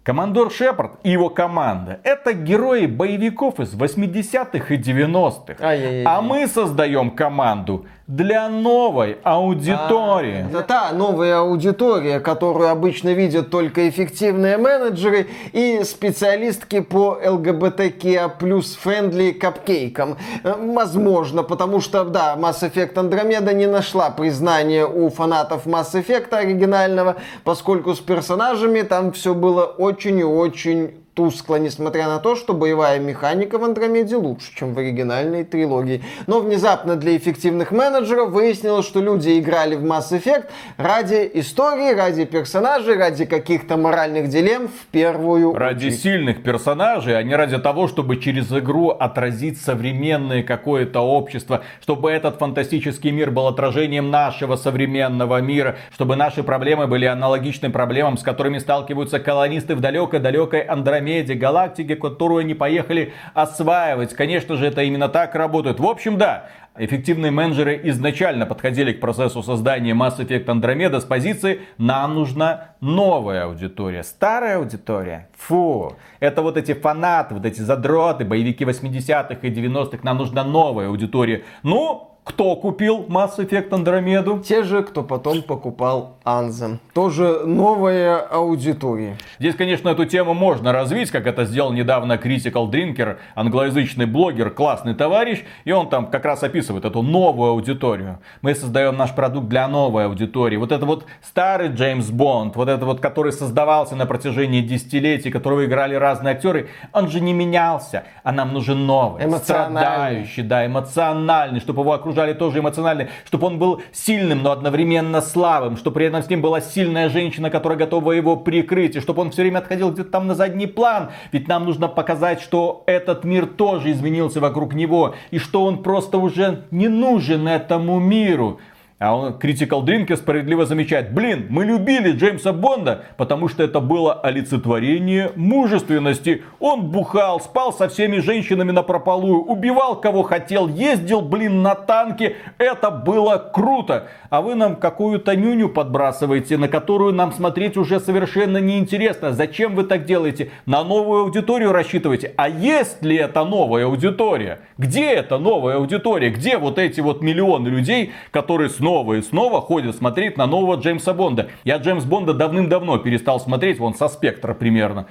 Командор Шепард и его команда это герои боевиков из 80-х и 90-х. Ай-яй-яй. А мы создаем команду для новой аудитории. А, это та новая аудитория, которую обычно видят только эффективные менеджеры и специалистки по ЛГБТК плюс friendly капкейкам. Э, возможно, потому что, да, Mass Effect Andromeda не нашла признания у фанатов Mass Effect оригинального, поскольку с персонажами там все было очень и очень тускло, несмотря на то, что боевая механика в Андромеде лучше, чем в оригинальной трилогии. Но внезапно для эффективных менеджеров выяснилось, что люди играли в Mass Effect ради истории, ради персонажей, ради каких-то моральных дилемм в первую Ради очередь. сильных персонажей, а не ради того, чтобы через игру отразить современное какое-то общество, чтобы этот фантастический мир был отражением нашего современного мира, чтобы наши проблемы были аналогичны проблемам, с которыми сталкиваются колонисты в далекой-далекой Андромеде Андромеде, галактике, которую они поехали осваивать. Конечно же, это именно так работает. В общем, да, Эффективные менеджеры изначально подходили к процессу создания Mass Effect Andromeda с позиции «нам нужна новая аудитория». Старая аудитория? Фу, это вот эти фанаты, вот эти задроты, боевики 80-х и 90-х, нам нужна новая аудитория. Ну, кто купил Mass Effect Andromeda? Те же, кто потом покупал Anthem. Тоже новая аудитория. Здесь, конечно, эту тему можно развить, как это сделал недавно Critical Drinker, англоязычный блогер, классный товарищ, и он там как раз описывает эту новую аудиторию. Мы создаем наш продукт для новой аудитории. Вот это вот старый Джеймс Бонд, вот это вот, который создавался на протяжении десятилетий, которого играли разные актеры, он же не менялся, а нам нужен новый, страдающий, да, эмоциональный, чтобы его окружали окружали тоже эмоционально, чтобы он был сильным, но одновременно слабым, чтобы при этом с ним была сильная женщина, которая готова его прикрыть, и чтобы он все время отходил где-то там на задний план. Ведь нам нужно показать, что этот мир тоже изменился вокруг него, и что он просто уже не нужен этому миру. А он, Critical Drinker справедливо замечает, блин, мы любили Джеймса Бонда, потому что это было олицетворение мужественности. Он бухал, спал со всеми женщинами на прополую, убивал кого хотел, ездил, блин, на танке. Это было круто. А вы нам какую-то нюню подбрасываете, на которую нам смотреть уже совершенно неинтересно. Зачем вы так делаете? На новую аудиторию рассчитываете. А есть ли это новая аудитория? Где эта новая аудитория? Где вот эти вот миллионы людей, которые снова снова и снова ходят смотреть на нового Джеймса Бонда. Я Джеймс Бонда давным-давно перестал смотреть, вон со спектра примерно.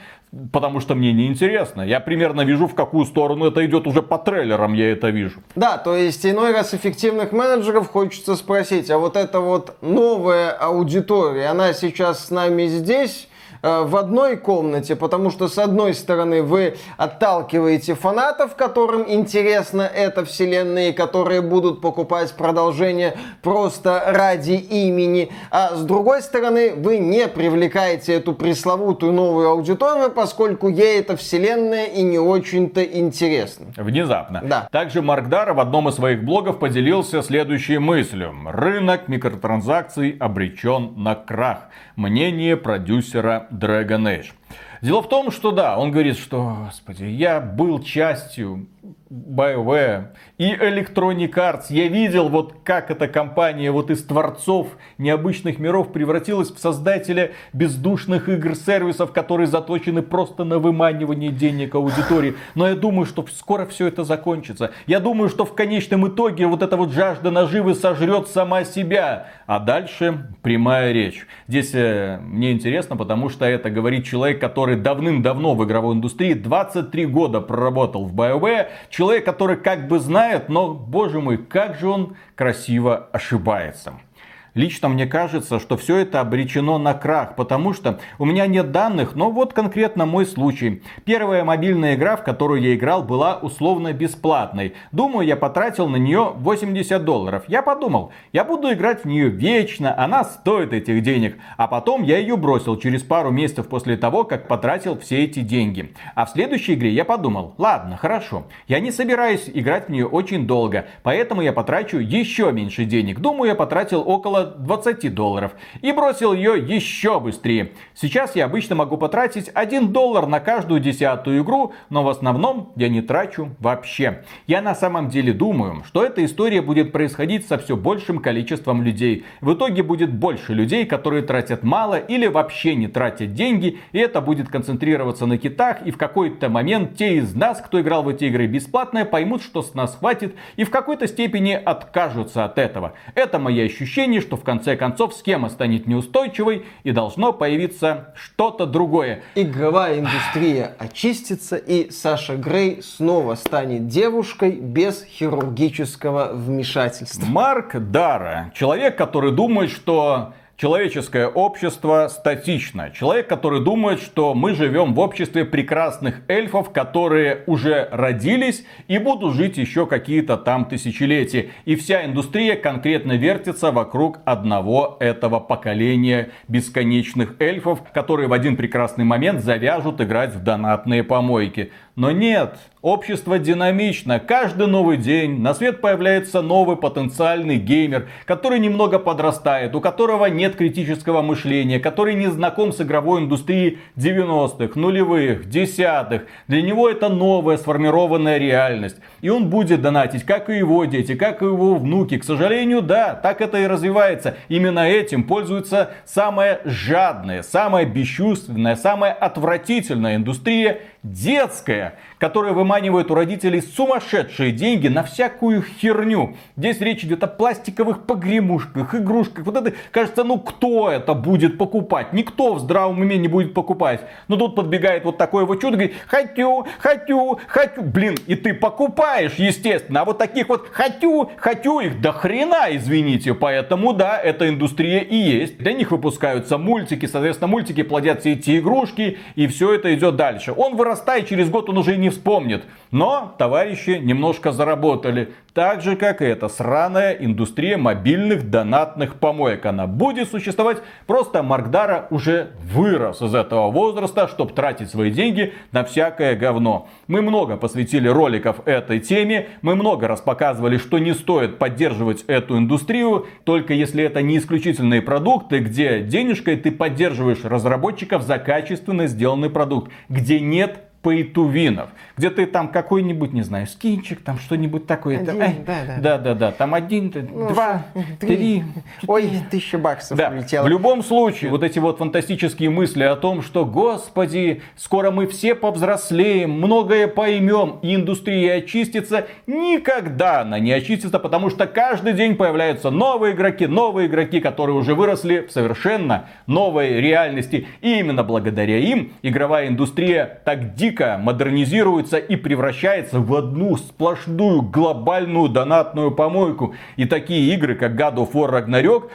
Потому что мне неинтересно. Я примерно вижу, в какую сторону это идет уже по трейлерам, я это вижу. Да, то есть иной раз эффективных менеджеров хочется спросить, а вот эта вот новая аудитория, она сейчас с нами здесь? Э, в одной комнате, потому что с одной стороны вы отталкиваете фанатов, которым интересна эта вселенная, и которые будут покупать продолжение просто ради имени, а с другой стороны вы не привлекаете эту пресловутую новую аудиторию, поскольку ей эта вселенная и не очень-то интересна. Внезапно. Да. Также Марк Дара в одном из своих блогов поделился следующей мыслью. Рынок микротранзакций обречен на крах. Мнение продюсера Dragon Age. Дело в том, что да, он говорит, что, господи, я был частью BioWare и Electronic Arts. Я видел, вот как эта компания вот из творцов необычных миров превратилась в создателя бездушных игр-сервисов, которые заточены просто на выманивание денег аудитории. Но я думаю, что скоро все это закончится. Я думаю, что в конечном итоге вот эта вот жажда наживы сожрет сама себя. А дальше прямая речь. Здесь э, мне интересно, потому что это говорит человек, который давным-давно в игровой индустрии 23 года проработал в BioWare, человек, который как бы знает, но, боже мой, как же он красиво ошибается. Лично мне кажется, что все это обречено на крах, потому что у меня нет данных, но вот конкретно мой случай. Первая мобильная игра, в которую я играл, была условно бесплатной. Думаю, я потратил на нее 80 долларов. Я подумал, я буду играть в нее вечно, она стоит этих денег. А потом я ее бросил через пару месяцев после того, как потратил все эти деньги. А в следующей игре я подумал, ладно, хорошо, я не собираюсь играть в нее очень долго, поэтому я потрачу еще меньше денег. Думаю, я потратил около около 20 долларов и бросил ее еще быстрее. Сейчас я обычно могу потратить 1 доллар на каждую десятую игру, но в основном я не трачу вообще. Я на самом деле думаю, что эта история будет происходить со все большим количеством людей. В итоге будет больше людей, которые тратят мало или вообще не тратят деньги, и это будет концентрироваться на китах, и в какой-то момент те из нас, кто играл в эти игры бесплатно, поймут, что с нас хватит, и в какой-то степени откажутся от этого. Это мое ощущение, что в конце концов схема станет неустойчивой, и должно появиться что-то другое. Игровая индустрия очистится, и Саша Грей снова станет девушкой без хирургического вмешательства. Марк Дара, человек, который думает, что Человеческое общество статично. Человек, который думает, что мы живем в обществе прекрасных эльфов, которые уже родились и будут жить еще какие-то там тысячелетия. И вся индустрия конкретно вертится вокруг одного этого поколения бесконечных эльфов, которые в один прекрасный момент завяжут играть в донатные помойки. Но нет, общество динамично. Каждый новый день на свет появляется новый потенциальный геймер, который немного подрастает, у которого нет критического мышления, который не знаком с игровой индустрией 90-х, нулевых, десятых. Для него это новая сформированная реальность. И он будет донатить, как и его дети, как и его внуки. К сожалению, да, так это и развивается. Именно этим пользуется самая жадная, самая бесчувственная, самая отвратительная индустрия детская, которая выманивает у родителей сумасшедшие деньги на всякую херню. Здесь речь идет о пластиковых погремушках, игрушках. Вот это, кажется, ну кто это будет покупать? Никто в здравом уме не будет покупать. Но тут подбегает вот такое вот чудо, говорит, хочу, хочу, хочу. Блин, и ты покупаешь, естественно. А вот таких вот хочу, хочу их до хрена, извините. Поэтому, да, эта индустрия и есть. Для них выпускаются мультики, соответственно, мультики плодят все эти игрушки, и все это идет дальше. Он вырастает, через год он уже не вспомнит. Но товарищи немножко заработали. Так же, как и эта сраная индустрия мобильных донатных помоек. Она будет существовать, просто Маркдара уже вырос из этого возраста, чтобы тратить свои деньги на всякое говно. Мы много посвятили роликов этой теме, мы много раз показывали, что не стоит поддерживать эту индустрию, только если это не исключительные продукты, где денежкой ты поддерживаешь разработчиков за качественно сделанный продукт, где нет пейтувинов, где ты там какой-нибудь, не знаю, скинчик, там что-нибудь такое. Один, там, да, да. да, да, да, там один, ну, два, три, три ой, тысяча баксов да. улетело. В любом случае, вот эти вот фантастические мысли о том, что, господи, скоро мы все повзрослеем, многое поймем, и индустрия очистится, никогда она не очистится, потому что каждый день появляются новые игроки, новые игроки, которые уже выросли в совершенно новой реальности. И именно благодаря им игровая индустрия так дико дико модернизируется и превращается в одну сплошную глобальную донатную помойку. И такие игры, как God of War Ragnarok,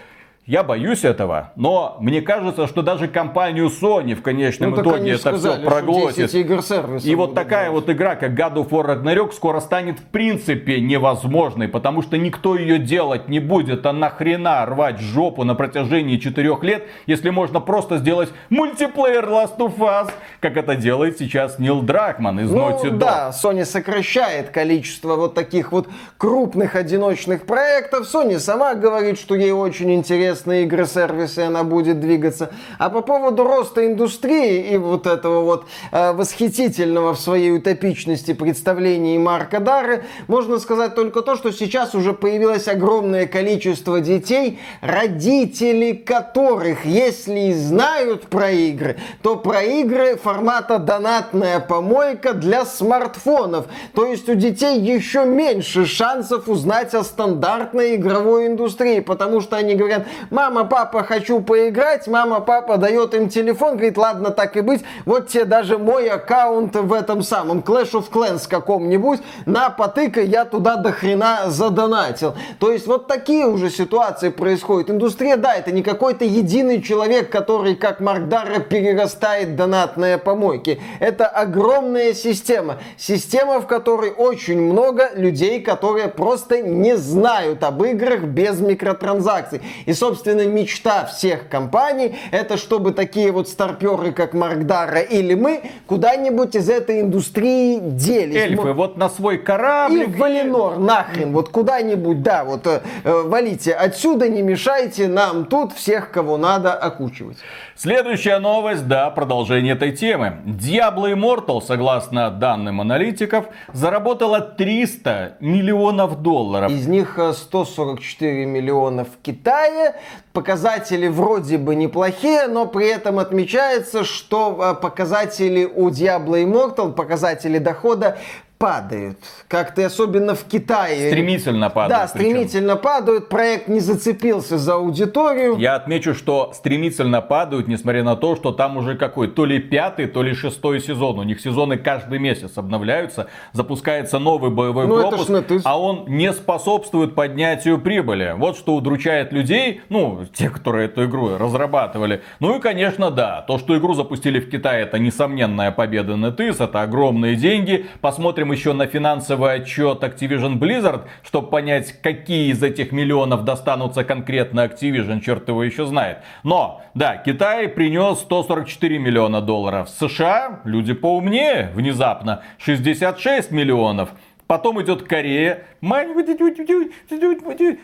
я боюсь этого, но мне кажется, что даже компанию Sony в конечном ну, итоге это сказали, все проглотит. Игр и вот такая вот игра, как God of War Ragnarok, скоро станет в принципе невозможной, потому что никто ее делать не будет. А нахрена рвать жопу на протяжении четырех лет, если можно просто сделать мультиплеер Last of Us, как это делает сейчас Нил Дракман из ну, Naughty Dog. Да, Sony сокращает количество вот таких вот крупных одиночных проектов. Sony сама говорит, что ей очень интересно интересные игры-сервисы, она будет двигаться. А по поводу роста индустрии и вот этого вот э, восхитительного в своей утопичности представления Марка Дары, можно сказать только то, что сейчас уже появилось огромное количество детей, родители которых, если и знают про игры, то про игры формата донатная помойка для смартфонов. То есть у детей еще меньше шансов узнать о стандартной игровой индустрии, потому что они говорят, мама, папа, хочу поиграть, мама, папа дает им телефон, говорит, ладно, так и быть, вот тебе даже мой аккаунт в этом самом Clash of Clans каком-нибудь, на, потыкай, я туда до хрена задонатил. То есть вот такие уже ситуации происходят. Индустрия, да, это не какой-то единый человек, который, как Марк Дарра, перерастает донатные помойки. Это огромная система. Система, в которой очень много людей, которые просто не знают об играх без микротранзакций. И, собственно, собственно, мечта всех компаний, это чтобы такие вот старперы, как Марк Дара или мы, куда-нибудь из этой индустрии делись. Эльфы, вот на свой корабль. И в Валинор, нахрен, вот куда-нибудь, да, вот э, э, валите отсюда, не мешайте нам тут всех, кого надо, окучивать. Следующая новость, да, продолжение этой темы. Diablo Immortal, согласно данным аналитиков, заработала 300 миллионов долларов. Из них 144 э, миллиона в Китае. Показатели вроде бы неплохие, но при этом отмечается, что э, показатели у Diablo Immortal, показатели дохода падают. Как-то особенно в Китае. Стремительно падают. Да, стремительно причем. падают. Проект не зацепился за аудиторию. Я отмечу, что стремительно падают, несмотря на то, что там уже какой, то ли пятый, то ли шестой сезон. У них сезоны каждый месяц обновляются. Запускается новый боевой ну, пропуск, ты... а он не способствует поднятию прибыли. Вот что удручает людей, ну, те, которые эту игру разрабатывали. Ну и, конечно, да, то, что игру запустили в Китае, это несомненная победа NetEase, это огромные деньги. Посмотрим еще на финансовый отчет Activision Blizzard, чтобы понять, какие из этих миллионов достанутся конкретно Activision, черт его еще знает. Но, да, Китай принес 144 миллиона долларов. США, люди поумнее, внезапно, 66 миллионов. Потом идет Корея,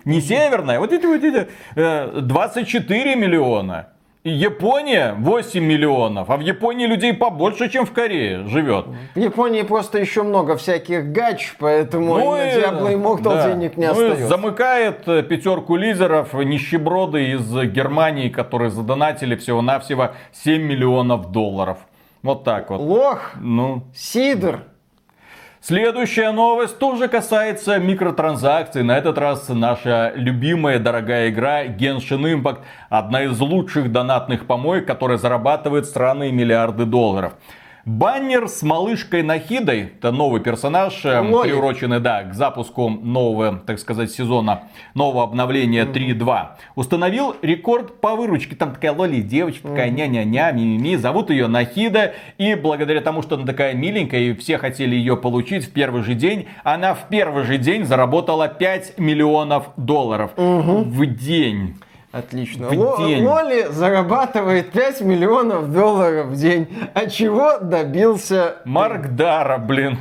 не северная, вот эти 24 миллиона. Япония 8 миллионов, а в Японии людей побольше, чем в Корее живет. В Японии просто еще много всяких гач, поэтому ну и, на Diablo Immortal да. денег не ну остается. замыкает э, пятерку лидеров нищеброды из Германии, которые задонатили всего-навсего 7 миллионов долларов. Вот так вот. Лох, ну. Сидор, Следующая новость тоже касается микротранзакций. На этот раз наша любимая дорогая игра Genshin Impact. Одна из лучших донатных помоек, которая зарабатывает странные миллиарды долларов. Баннер с малышкой Нахидой, это новый персонаж, э, Лоли. приуроченный, да, к запуску нового, так сказать, сезона, нового обновления 3.2, установил рекорд по выручке. Там такая Лоли девочка, такая ня-ня-ня, ми-ми-ми, зовут ее Нахида, и благодаря тому, что она такая миленькая, и все хотели ее получить в первый же день, она в первый же день заработала 5 миллионов долларов угу. в день. Отлично. В день. Лоли зарабатывает 5 миллионов долларов в день. А чего добился... Марк Дара, блин.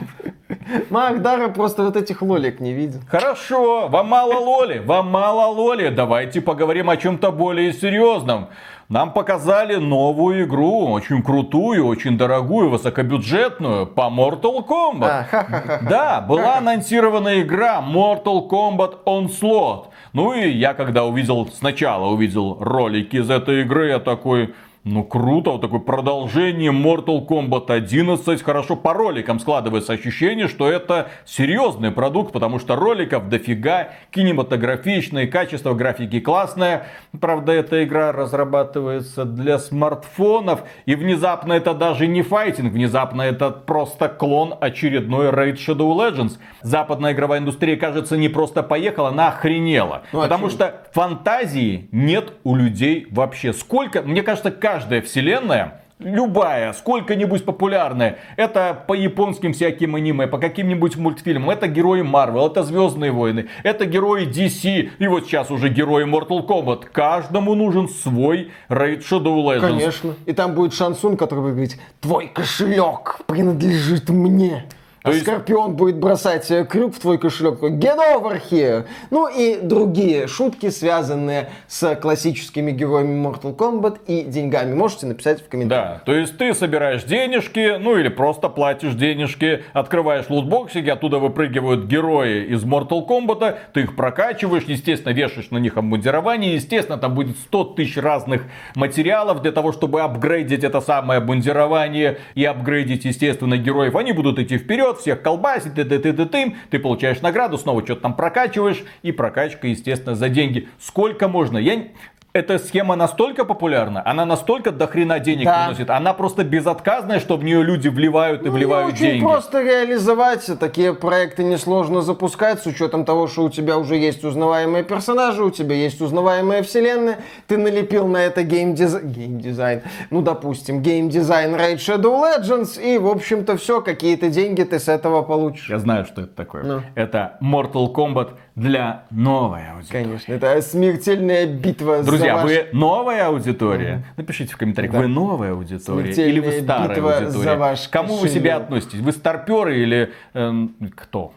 Марк Дара просто вот этих лолик не видит. Хорошо, вам мало лоли, вам мало лоли. Давайте поговорим о чем-то более серьезном. Нам показали новую игру, очень крутую, очень дорогую, высокобюджетную по Mortal Kombat. А, да, была анонсирована игра Mortal Kombat Onslaught. Ну и я когда увидел, сначала увидел ролики из этой игры, я такой, ну круто, вот такое продолжение Mortal Kombat 11. Хорошо по роликам складывается ощущение, что это серьезный продукт, потому что роликов дофига, кинематографичные, качество графики классное. Правда, эта игра разрабатывается для смартфонов, и внезапно это даже не файтинг, внезапно это просто клон очередной Raid Shadow Legends. Западная игровая индустрия, кажется, не просто поехала, она охренела. Ну, потому что фантазии нет у людей вообще. Сколько, мне кажется, каждая вселенная любая, сколько-нибудь популярная. Это по японским всяким аниме, по каким-нибудь мультфильмам. Это герои Марвел, это Звездные войны, это герои DC. И вот сейчас уже герои Mortal Kombat. Каждому нужен свой Raid Shadow Legends. Конечно. И там будет Шансун, который будет говорить, твой кошелек принадлежит мне. То есть... Скорпион будет бросать э, крюк в твой кошелек. Get over here! Ну и другие шутки, связанные с классическими героями Mortal Kombat и деньгами. Можете написать в комментариях. Да, то есть ты собираешь денежки, ну или просто платишь денежки, открываешь лутбоксики, оттуда выпрыгивают герои из Mortal Kombat, ты их прокачиваешь, естественно, вешаешь на них обмундирование, естественно, там будет 100 тысяч разных материалов для того, чтобы апгрейдить это самое обмундирование и апгрейдить, естественно, героев. Они будут идти вперед, всех колбасит, ты, ты, ты, ты, ты, ты получаешь награду, снова что-то там прокачиваешь, и прокачка, естественно, за деньги. Сколько можно? Я эта схема настолько популярна, она настолько дохрена денег да. приносит, она просто безотказная, что в нее люди вливают и ну, вливают очень деньги. просто реализовать, такие проекты несложно запускать, с учетом того, что у тебя уже есть узнаваемые персонажи, у тебя есть узнаваемая вселенная, ты налепил на это геймдизайн, геймдизайн, ну допустим, геймдизайн Raid Shadow Legends, и в общем-то все, какие-то деньги ты с этого получишь. Я знаю, что это такое. Ну. Это Mortal Kombat для новой аудитории. Конечно, это смертельная битва Друзья, за ваш... вы новая аудитория? Напишите в комментариях, Да. вы новая аудитория или вы старая битва аудитория? за ваш Кому вы себя кошелек. относитесь? Вы старперы или эм, кто?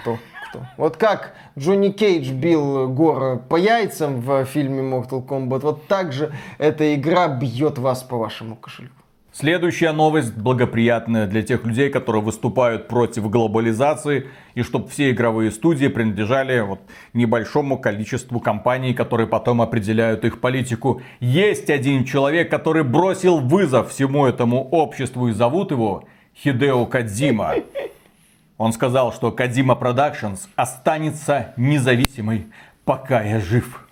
Кто? Кто? Вот как Джонни Кейдж бил Гора по яйцам в фильме Mortal Kombat, вот так же эта игра бьет вас по вашему кошельку. Следующая новость благоприятная для тех людей, которые выступают против глобализации и чтобы все игровые студии принадлежали вот небольшому количеству компаний, которые потом определяют их политику. Есть один человек, который бросил вызов всему этому обществу и зовут его Хидео Кадзима. Он сказал, что Кадима Productions останется независимой, пока я жив.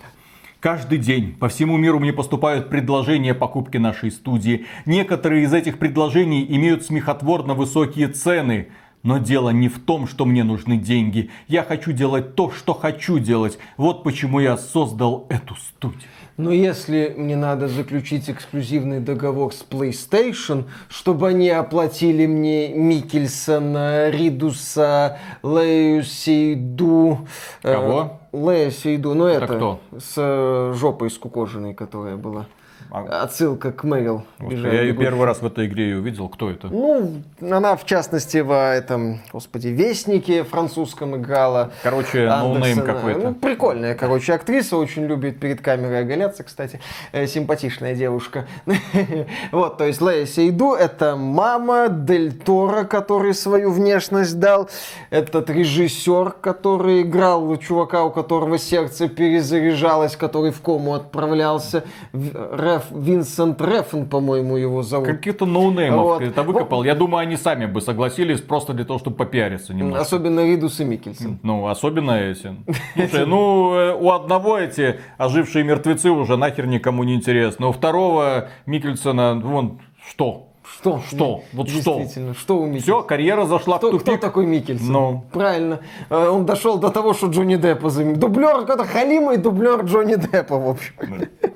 Каждый день по всему миру мне поступают предложения покупки нашей студии. Некоторые из этих предложений имеют смехотворно высокие цены. Но дело не в том, что мне нужны деньги. Я хочу делать то, что хочу делать. Вот почему я создал эту студию. Но если мне надо заключить эксклюзивный договор с PlayStation, чтобы они оплатили мне Микельсона, Ридуса, Лею Сейду... э, Кого? Лея Сейду, ну это, кто? с э, жопой скукоженной, которая была. А- Отсылка к Мэрил. Бежали я ее первый раз в этой игре ее увидел. Кто это? Ну, она в частности в этом, господи, Вестнике французском играла. Короче, no name какой-то. Ну, прикольная, короче, актриса, очень любит перед камерой оголяться, кстати. Э, симпатичная девушка. Вот, то есть Лея Сейду это мама Дель Торо, который свою внешность дал. Этот режиссер, который играл чувака, у которого сердце перезаряжалось, который в кому отправлялся. В- Реф, Винсент Рефн, по-моему, его зовут. Каких-то ноунеймов Вот. это выкопал. Я думаю, они сами бы согласились просто для того, чтобы попиариться немного. Особенно Ридус и Микельсон. Ну, особенно эти. Слушай, ну, э, у одного эти ожившие мертвецы уже нахер никому не интересны. У второго Микельсона, вон, что? Что? Что? Вот что? Действительно, что у Все, карьера зашла Кто, в кто тупик. такой Микельсон? Ну. Правильно. Э, Он дошел до того, что Джонни Деппа заменил. Дублер, какой-то халимый дублер Джонни Деппа, в общем. Э,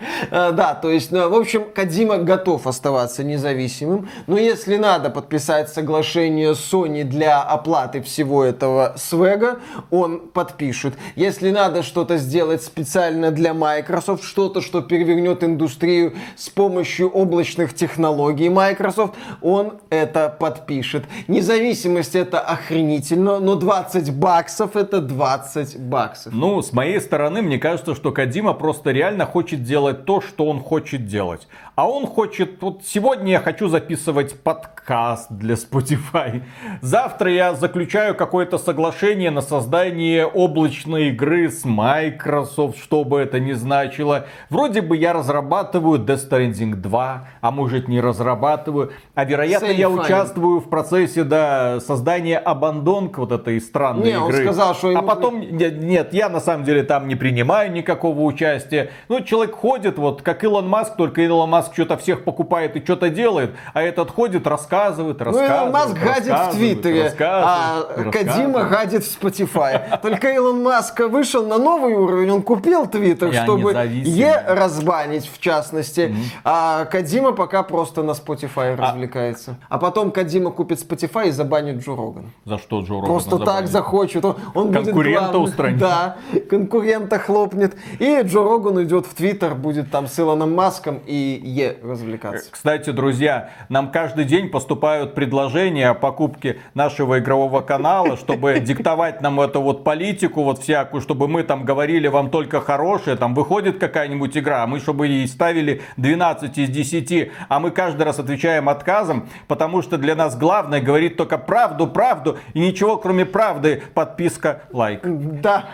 Да, то есть, ну, в общем, Кадима готов оставаться независимым, но если надо подписать соглашение Sony для оплаты всего этого свега, он подпишет. Если надо что-то сделать специально для Microsoft, что-то, что перевернет индустрию с помощью облачных технологий Microsoft, он это подпишет. Независимость это охренительно, но 20 баксов это 20 баксов. Ну, с моей стороны, мне кажется, что Кадима просто реально хочет делать то, что он хочет делать. А он хочет, вот сегодня я хочу записывать подкаст для Spotify. Завтра я заключаю какое-то соглашение на создание облачной игры с Microsoft, что бы это ни значило. Вроде бы я разрабатываю Death Stranding 2, а может не разрабатываю. А вероятно Same я fine. участвую в процессе да, создания Абандонг, вот этой странной Не, он игры. сказал, что а потом нет, нет, я на самом деле там не принимаю никакого участия. Ну, человек ходит, вот как Илон Маск, только Илон Маск что-то всех покупает и что-то делает, а этот ходит, рассказывает, Ну, рассказывает. Илон Маск гадит в Твиттере, а Кадима гадит в Spotify. Только Илон Маск вышел на новый уровень, он купил Твиттер, чтобы. Е разбанить, в частности. А Кадима пока просто на Spotify развлекается. А потом Кадима купит Spotify и забанит Джо Роган. За что Джо Рогана Просто так захочет. Он, Конкурента устранит. Да, конкурента хлопнет. И Джо Роган уйдет в Твиттер, будет там с Илоном Маском и Е развлекаться. Кстати, друзья, нам каждый день поступают предложения о покупке нашего игрового канала, чтобы диктовать нам эту вот политику вот всякую, чтобы мы там говорили вам только хорошее, там выходит какая-нибудь игра, а мы чтобы ей ставили 12 из 10, а мы каждый раз отвечаем отказом, потому что для нас главное говорить только правду, правду и ничего кроме правды, подписка, лайк. Да.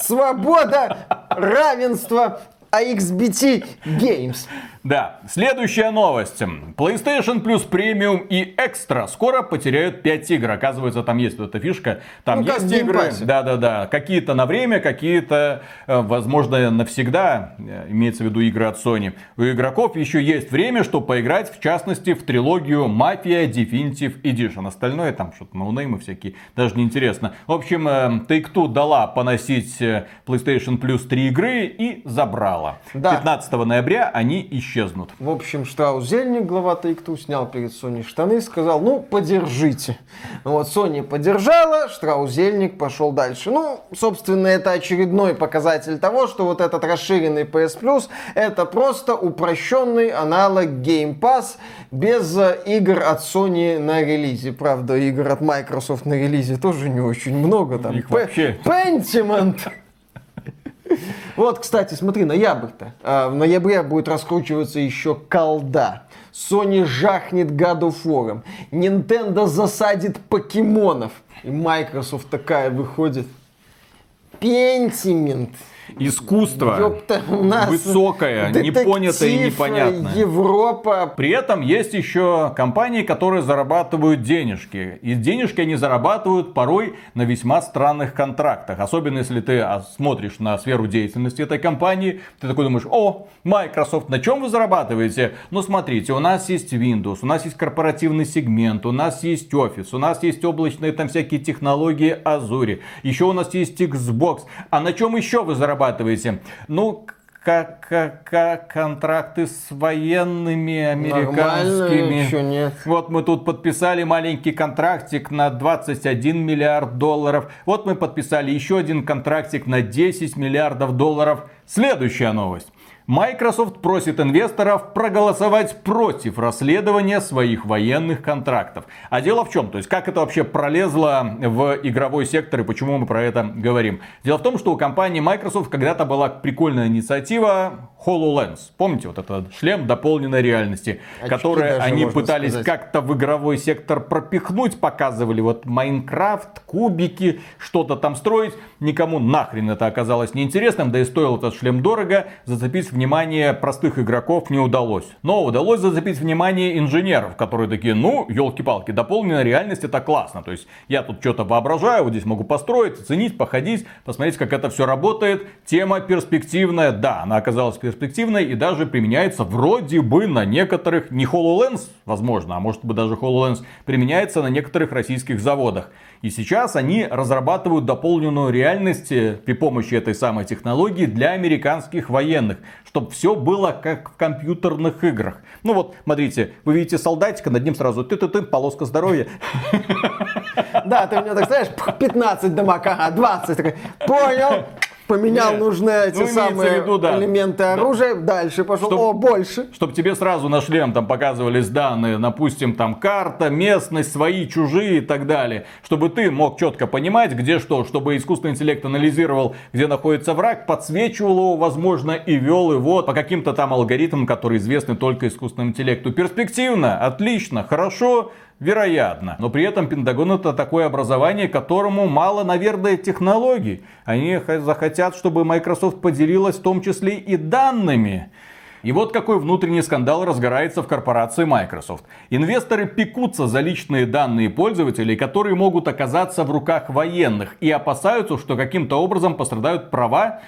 Свобода, равенство, AXBT Games. Да, следующая новость. PlayStation Plus Premium и Extra скоро потеряют 5 игр. Оказывается, там есть вот эта фишка. Там Ну, есть игры. Да-да-да. Какие-то на время, какие-то, э, возможно, навсегда. Э, Имеется в виду игры от Sony. У игроков еще есть время, чтобы поиграть, в частности, в трилогию Mafia Definitive Edition. Остальное там что-то ноунеймы всякие. Даже не интересно. В общем, э, Take-Two дала поносить PlayStation Plus 3 игры и забрала. Да. 15 ноября они исчезнут исчезнут. В общем, Штраус Зельник, глава Take-Two, снял перед Sony штаны и сказал, ну, подержите. Вот Sony подержала, Штраус Зельник пошел дальше. Ну, собственно, это очередной показатель того, что вот этот расширенный PS Plus это просто упрощенный аналог Game Pass без э, игр от Sony на релизе. Правда, игр от Microsoft на релизе тоже не очень много. Там Их вообще. Pentiment. Вот, кстати, смотри, ноябрь-то. А, в ноябре будет раскручиваться еще колда. Sony жахнет God of. Nintendo засадит покемонов. И Microsoft такая выходит. Pentiment искусство Ёпта, у нас высокое, непонятое и непонятное. Европа. При этом есть еще компании, которые зарабатывают денежки. И денежки они зарабатывают порой на весьма странных контрактах. Особенно если ты а, смотришь на сферу деятельности этой компании, ты такой думаешь, о, Microsoft, на чем вы зарабатываете? Ну смотрите, у нас есть Windows, у нас есть корпоративный сегмент, у нас есть Office, у нас есть облачные там всякие технологии Azure, еще у нас есть Xbox. А на чем еще вы зарабатываете? Зарабатываете. Ну, как, как контракты с военными американскими. еще нет. Вот мы тут подписали маленький контрактик на 21 миллиард долларов. Вот мы подписали еще один контрактик на 10 миллиардов долларов. Следующая новость. Microsoft просит инвесторов проголосовать против расследования своих военных контрактов. А дело в чем? То есть, как это вообще пролезло в игровой сектор и почему мы про это говорим? Дело в том, что у компании Microsoft когда-то была прикольная инициатива HoloLens. Помните, вот этот шлем дополненной реальности, Очки который они пытались как-то в игровой сектор пропихнуть, показывали вот Майнкрафт, кубики, что-то там строить. Никому нахрен это оказалось неинтересным, да и стоил этот шлем дорого. Зацепить внимание простых игроков не удалось. Но удалось зацепить внимание инженеров, которые такие, ну, елки-палки, дополненная реальность это классно. То есть я тут что-то воображаю, вот здесь могу построить, оценить, походить, посмотреть, как это все работает. Тема перспективная, да, она оказалась перспективной и даже применяется вроде бы на некоторых, не HoloLens, возможно, а может быть даже HoloLens, применяется на некоторых российских заводах. И сейчас они разрабатывают дополненную реальность э, при помощи этой самой технологии для американских военных, чтобы все было как в компьютерных играх. Ну вот, смотрите, вы видите солдатика, над ним сразу ты-ты-ты, полоска здоровья. Да, ты меня так знаешь, 15 дамаг, ага, 20. Такой, понял, поменял Нет. нужные эти ну, самые виду, да. элементы оружия, да. дальше пошел, Чтоб, о, больше. Чтобы тебе сразу на шлем там показывались данные, допустим, там карта, местность, свои, чужие и так далее. Чтобы ты мог четко понимать, где что, чтобы искусственный интеллект анализировал, где находится враг, подсвечивал его, возможно, и вел его по каким-то там алгоритмам, которые известны только искусственному интеллекту. Перспективно, отлично, хорошо, Вероятно. Но при этом Пентагон это такое образование, которому мало, наверное, технологий. Они захотят, чтобы Microsoft поделилась в том числе и данными. И вот какой внутренний скандал разгорается в корпорации Microsoft. Инвесторы пекутся за личные данные пользователей, которые могут оказаться в руках военных, и опасаются, что каким-то образом пострадают права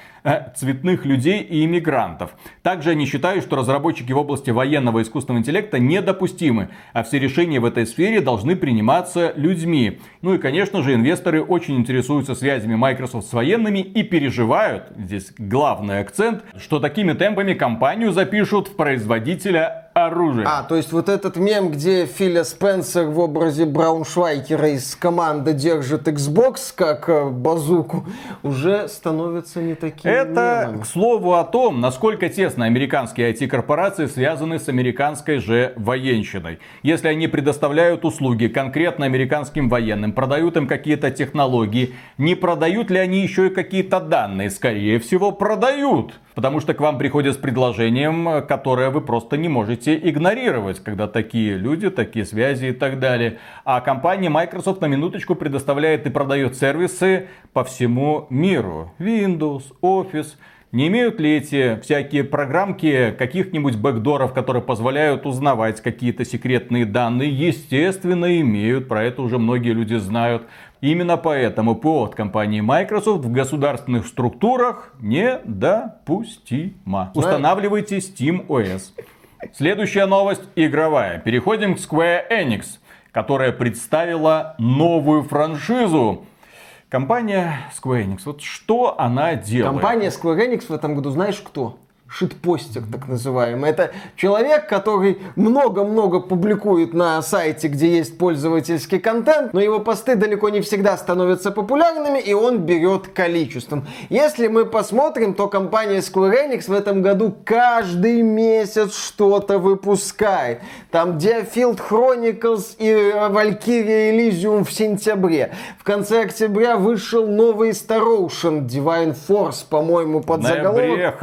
цветных людей и иммигрантов. Также они считают, что разработчики в области военного искусственного интеллекта недопустимы, а все решения в этой сфере должны приниматься людьми. Ну и, конечно же, инвесторы очень интересуются связями Microsoft с военными и переживают, здесь главный акцент, что такими темпами компанию запишут в производителя оружия. А, то есть вот этот мем, где Филя Спенсер в образе Брауншвайкера из команды держит Xbox как э, базуку, уже становится не таким Это, мемом. к слову, о том, насколько тесно американские IT-корпорации связаны с американской же военщиной. Если они предоставляют услуги конкретно американским военным, продают им какие-то технологии, не продают ли они еще и какие-то данные? Скорее всего, продают. Потому что к вам приходят с предложением, которое вы просто не можете игнорировать, когда такие люди, такие связи и так далее. А компания Microsoft на минуточку предоставляет и продает сервисы по всему миру. Windows, Office. Не имеют ли эти всякие программки каких-нибудь бэкдоров, которые позволяют узнавать какие-то секретные данные? Естественно, имеют. Про это уже многие люди знают. Именно поэтому ПО от компании Microsoft в государственных структурах недопустимо. Устанавливайте Steam OS. Следующая новость игровая. Переходим к Square Enix, которая представила новую франшизу. Компания Square Enix, вот что она делает? Компания Square Enix в этом году знаешь кто? Шитпостер, так называемый. Это человек, который много-много публикует на сайте, где есть пользовательский контент, но его посты далеко не всегда становятся популярными, и он берет количеством. Если мы посмотрим, то компания Square Enix в этом году каждый месяц что-то выпускает. Там Deerfield Chronicles и Valkyria Elysium в сентябре. В конце октября вышел новый Star Ocean Divine Force, по-моему, под заголовок.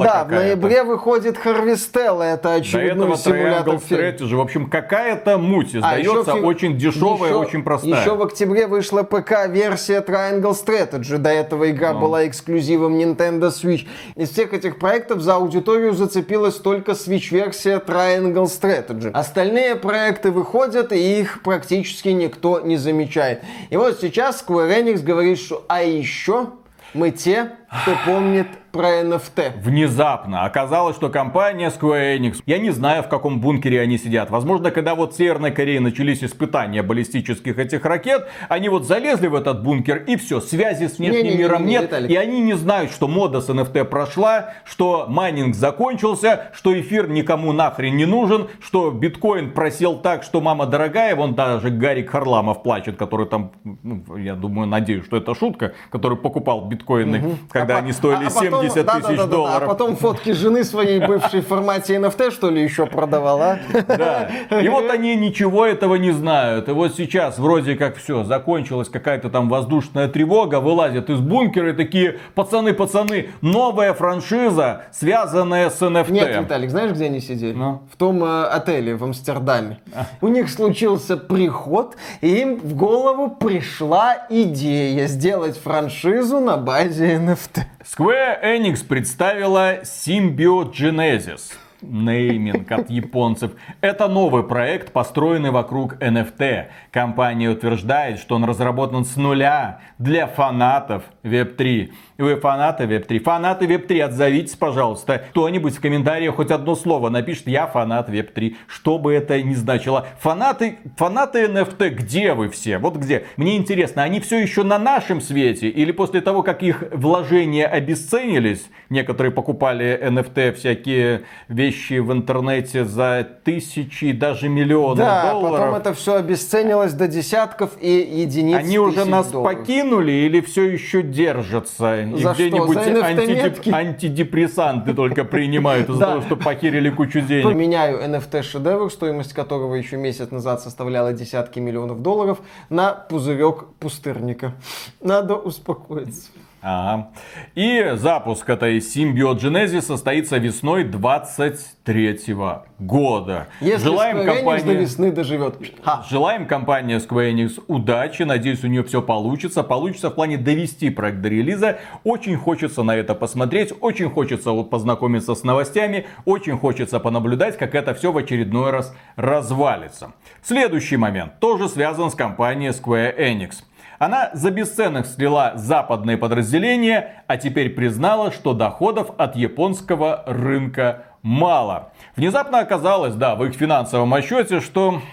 В Harvestella да, в ноябре выходит Харвестелла, это очередной симулятор Strategy. В общем, какая-то муть издается, а, еще, очень дешевая, еще, очень простая. Еще в октябре вышла ПК-версия Triangle Strategy. До этого игра ну. была эксклюзивом Nintendo Switch. Из всех этих проектов за аудиторию зацепилась только Switch-версия Triangle Strategy. Остальные проекты выходят, и их практически никто не замечает. И вот сейчас Square Enix говорит, что а еще мы те, кто помнит про NFT. Внезапно оказалось, что компания Square Enix, я не знаю, в каком бункере они сидят. Возможно, когда вот в Северной Корее начались испытания баллистических этих ракет, они вот залезли в этот бункер и все, связи с внешним не, не, миром не, не, нет. И они не знают, что мода с NFT прошла, что майнинг закончился, что эфир никому нахрен не нужен, что биткоин просел так, что мама дорогая, вон даже Гарик Харламов плачет, который там, ну, я думаю, надеюсь, что это шутка, который покупал биткоины, угу. Когда а они стоили а, а потом 70 да, тысяч да, да, долларов. Да, а потом фотки жены своей бывшей в формате NFT, что ли, еще продавала. Да. И вот они ничего этого не знают. И вот сейчас вроде как все, закончилась какая-то там воздушная тревога, вылазят из бункера и такие, пацаны, пацаны, новая франшиза, связанная с NFT. Нет, Виталик, знаешь, где они сидели? Ну? В том э, отеле в Амстердаме. А. У них случился приход, и им в голову пришла идея сделать франшизу на базе NFT. Square Enix представила Symbiogenesis нейминг от японцев. Это новый проект, построенный вокруг NFT. Компания утверждает, что он разработан с нуля для фанатов Web3. И вы фанаты Web3. Фанаты Web3, отзовитесь, пожалуйста. Кто-нибудь в комментариях хоть одно слово напишет, я фанат Web3. Что бы это ни значило. Фанаты, фанаты NFT, где вы все? Вот где? Мне интересно, они все еще на нашем свете? Или после того, как их вложения обесценились, некоторые покупали NFT, всякие вещи в интернете за тысячи и даже миллионы да, долларов. потом это все обесценилось до десятков и единиц Они уже нас долларов. покинули или все еще держатся? За где-нибудь антидеп... антидепрессанты только принимают из-за того, что похерили кучу денег. Меняю NFT шедевр, стоимость которого еще месяц назад составляла десятки миллионов долларов, на пузырек пустырника. Надо успокоиться. Ага. И запуск этой Genesis состоится весной 23 года. Если Желаем Square компании... до весны доживет. Ха. Желаем компании Square Enix удачи. Надеюсь, у нее все получится. Получится в плане довести проект до релиза. Очень хочется на это посмотреть. Очень хочется вот познакомиться с новостями. Очень хочется понаблюдать, как это все в очередной раз развалится. Следующий момент тоже связан с компанией Square Enix. Она за бесценок слила западные подразделения, а теперь признала, что доходов от японского рынка мало. Внезапно оказалось, да, в их финансовом отчете, что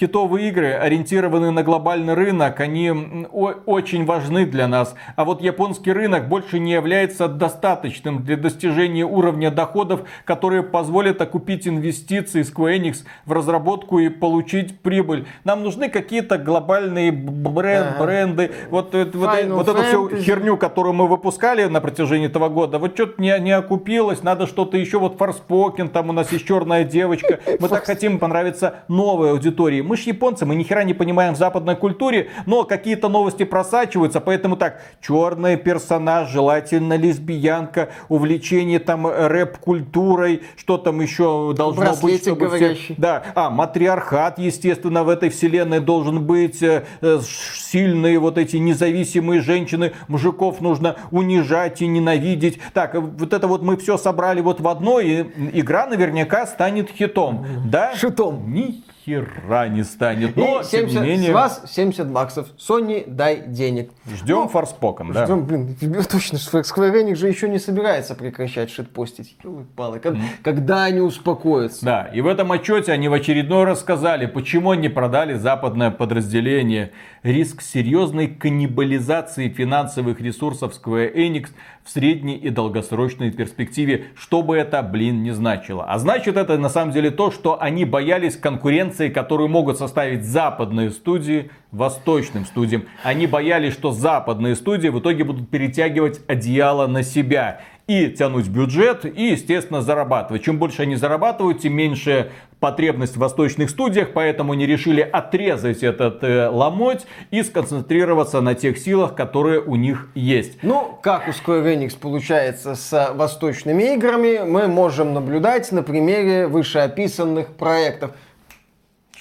хитовые игры, ориентированные на глобальный рынок, они очень важны для нас. А вот японский рынок больше не является достаточным для достижения уровня доходов, которые позволят окупить инвестиции Square Enix в разработку и получить прибыль. Нам нужны какие-то глобальные бренд, ага. бренды. Вот, вот, вот эту всю херню, которую мы выпускали на протяжении этого года, вот что-то не, не окупилось, надо что-то еще. Вот Форспокен, там у нас есть черная девочка. Мы так хотим понравиться новой аудитории мы же японцы, мы ни хера не понимаем в западной культуре, но какие-то новости просачиваются, поэтому так, черный персонаж, желательно лесбиянка, увлечение там рэп-культурой, что там еще должно Браслетик быть, чтобы говорящий. все... Да, а, матриархат, естественно, в этой вселенной должен быть, э, э, сильные вот эти независимые женщины, мужиков нужно унижать и ненавидеть. Так, вот это вот мы все собрали вот в одно, и игра наверняка станет хитом, да? Шитом. Ни хера не станет. Но, И 70, тем не менее, С вас 70 баксов. Sony, дай денег. ждем Форспокон, да. Ждем, блин, тебе точно, Square Enix же еще не собирается прекращать шитпостить. Ёлы-палы, как- Когда они успокоятся? Да, и в этом отчете они в очередной раз сказали, почему они продали западное подразделение. Риск серьезной каннибализации финансовых ресурсов Square Enix в средней и долгосрочной перспективе, что бы это, блин, не значило. А значит это на самом деле то, что они боялись конкуренции, которую могут составить западные студии восточным студиям. Они боялись, что западные студии в итоге будут перетягивать одеяло на себя и тянуть бюджет, и, естественно, зарабатывать. Чем больше они зарабатывают, тем меньше потребность в восточных студиях, поэтому они решили отрезать этот э, ломоть и сконцентрироваться на тех силах, которые у них есть. Ну, как у Square Enix получается с восточными играми, мы можем наблюдать на примере вышеописанных проектов.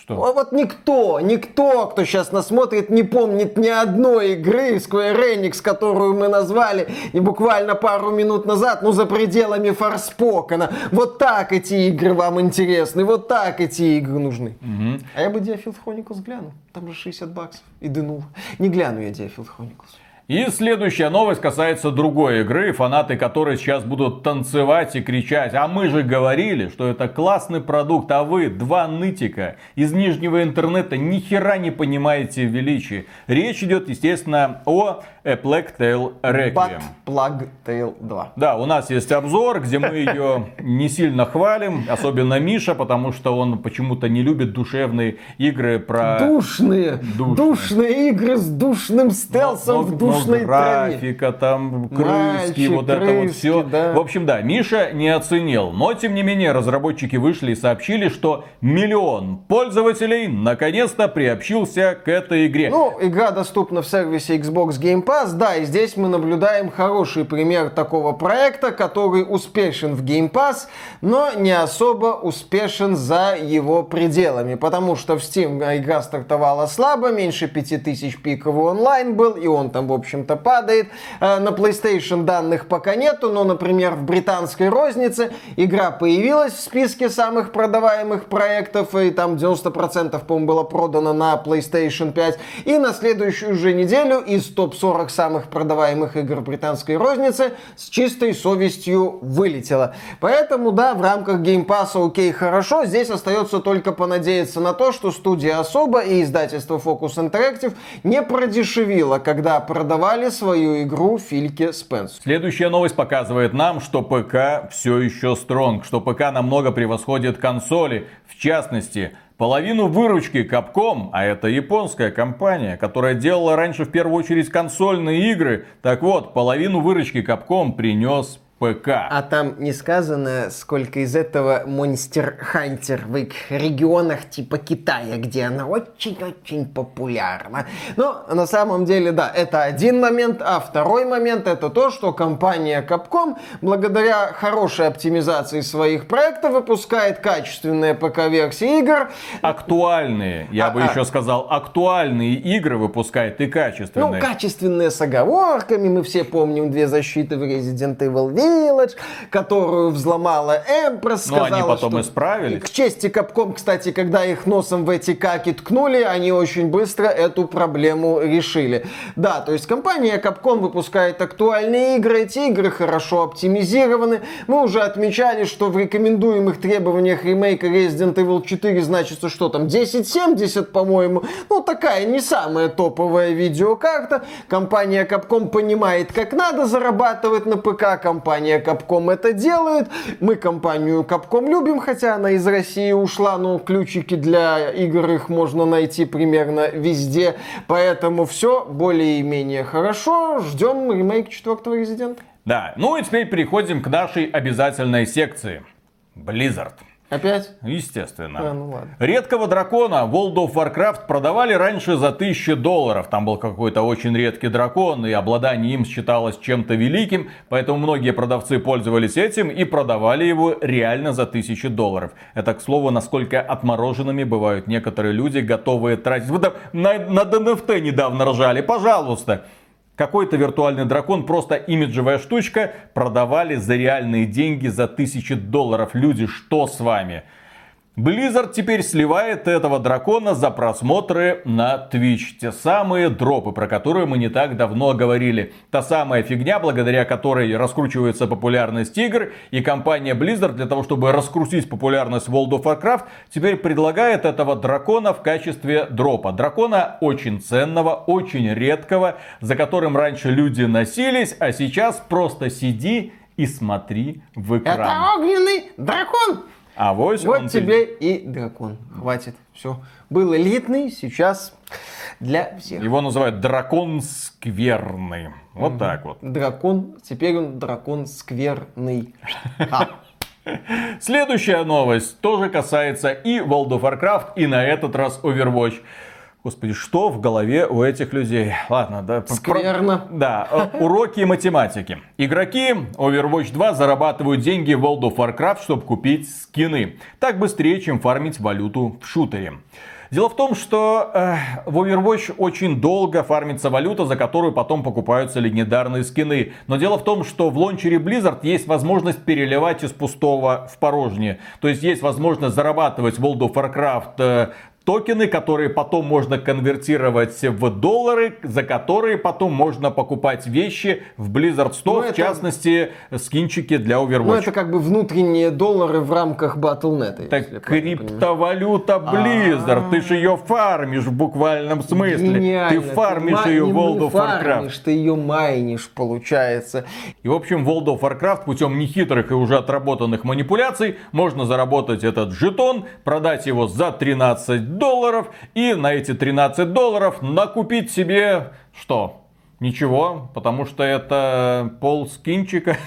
Что? А Вот никто, никто, кто сейчас нас смотрит, не помнит ни одной игры Square Enix, которую мы назвали и буквально пару минут назад, ну, за пределами Форспокена. Вот так эти игры вам интересны, вот так эти игры нужны. А я бы Диафилд Chronicles глянул. Там же 60 баксов. И дынул. Не гляну я Диафилд Chronicles. И следующая новость касается другой игры, фанаты которой сейчас будут танцевать и кричать. А мы же говорили, что это классный продукт, а вы, два нытика из нижнего интернета, ни хера не понимаете в. Речь идет, естественно, о A Plague Tale Requiem. Bat Plug Tale 2. Да, у нас есть обзор, где мы ее не сильно хвалим, особенно Миша, потому что он почему-то не любит душевные игры про... Душные, Душные. душные игры с душным стелсом Но- в но душной траве. графика, там крыски, Мальчик, вот это вот крыски, все. да. В общем, да, Миша не оценил. Но, тем не менее, разработчики вышли и сообщили, что миллион пользователей наконец-то приобщился к этой игре. Ну, игра доступна в сервисе Xbox Game Pass, да, и здесь мы наблюдаем хороший пример такого проекта, который успешен в Game Pass, но не особо успешен за его пределами, потому что в Steam игра стартовала слабо, меньше 5000 пиковый онлайн был, и он там, в общем-то, падает. Э, На PlayStation данных пока нету, но, например, в британской рознице игра появилась в списке самых продаваемых проектов, и там 90% по-моему, было продано на PlayStation 5. И на следующую же неделю из топ-40 самых продаваемых игр британской розницы с чистой совестью вылетела. Поэтому, да, в рамках Pass окей, хорошо. Здесь остается только понадеяться на то, что студия Особо и издательство Focus Interactive не продешевило, когда продавали свою игру Фильке Спенсу. Следующая новость показывает нам, что ПК все еще стронг, что ПК намного превосходит консоли. В частности, половину выручки Capcom, а это японская компания, которая делала раньше в первую очередь консольные игры, так вот, половину выручки Capcom принес ПК. А там не сказано, сколько из этого Monster Hunter в регионах типа Китая, где она очень-очень популярна. Но на самом деле, да, это один момент. А второй момент это то, что компания Capcom, благодаря хорошей оптимизации своих проектов, выпускает качественные ПК-версии игр. Актуальные, я бы А, а. еще сказал, актуальные игры выпускает и Ну, качественные. качественные с оговорками. Мы все помним две защиты в Resident Evil Village, которую взломала Empress. Но они сказала, потом что- исправились. К чести Capcom, кстати, когда их носом в эти каки ткнули, они очень быстро эту проблему решили. Да, то есть компания Capcom выпускает актуальные игры, эти игры хорошо оптимизированы. Мы уже отмечали, что в рекомендуемых требованиях ремейка Resident Evil 4 значится, что там, 1070, по-моему. Ну, такая не самая топовая видеокарта. Компания Capcom понимает, как надо зарабатывать на ПК. Компания Capcom это делает. Мы компанию Capcom любим, хотя она из России ушла, но ключики для игр их можно найти примерно везде. Поэтому все более-менее хорошо. Ждем ремейк четвертого Резидента. Да, ну и теперь переходим к нашей обязательной секции. Blizzard. Опять? Естественно. А, ну ладно. Редкого дракона World of Warcraft продавали раньше за 1000 долларов. Там был какой-то очень редкий дракон, и обладание им считалось чем-то великим. Поэтому многие продавцы пользовались этим и продавали его реально за 1000 долларов. Это, к слову, насколько отмороженными бывают некоторые люди, готовые тратить. Вы там на, над NFT недавно ржали. Пожалуйста. Какой-то виртуальный дракон, просто имиджевая штучка, продавали за реальные деньги за тысячи долларов. Люди, что с вами? Blizzard теперь сливает этого дракона за просмотры на Twitch. Те самые дропы, про которые мы не так давно говорили. Та самая фигня, благодаря которой раскручивается популярность игр. И компания Blizzard для того, чтобы раскрутить популярность World of Warcraft, теперь предлагает этого дракона в качестве дропа. Дракона очень ценного, очень редкого, за которым раньше люди носились, а сейчас просто сиди и смотри в экран. Это огненный дракон! А вот, вот тебе и дракон. Хватит. Все. Был элитный, сейчас для всех. Его называют дракон скверный. Вот угу. так вот. Дракон, теперь он дракон скверный. Следующая новость тоже касается и World of Warcraft, и на этот раз Overwatch. Господи, что в голове у этих людей? Ладно, да. Скверно. Про... Да, э, уроки математики. Игроки Overwatch 2 зарабатывают деньги в World of Warcraft, чтобы купить скины. Так быстрее, чем фармить валюту в шутере. Дело в том, что э, в Overwatch очень долго фармится валюта, за которую потом покупаются легендарные скины. Но дело в том, что в лончере Blizzard есть возможность переливать из пустого в порожнее. То есть есть возможность зарабатывать в World of Warcraft э, токены, которые потом можно конвертировать в доллары, за которые потом можно покупать вещи в Blizzard Store, ну, в частности, скинчики для Overwatch. Ну, это как бы внутренние доллары в рамках Battle.net. Так криптовалюта Blizzard, А-а-а. ты же ее фармишь в буквальном смысле. Гениально. Ты фармишь ты ее в World of Warcraft. Ты ее майнишь, получается. И, в общем, в World of Warcraft путем нехитрых и уже отработанных манипуляций можно заработать этот жетон, продать его за 13 долларов и на эти 13 долларов накупить себе что? Ничего, потому что это пол скинчика.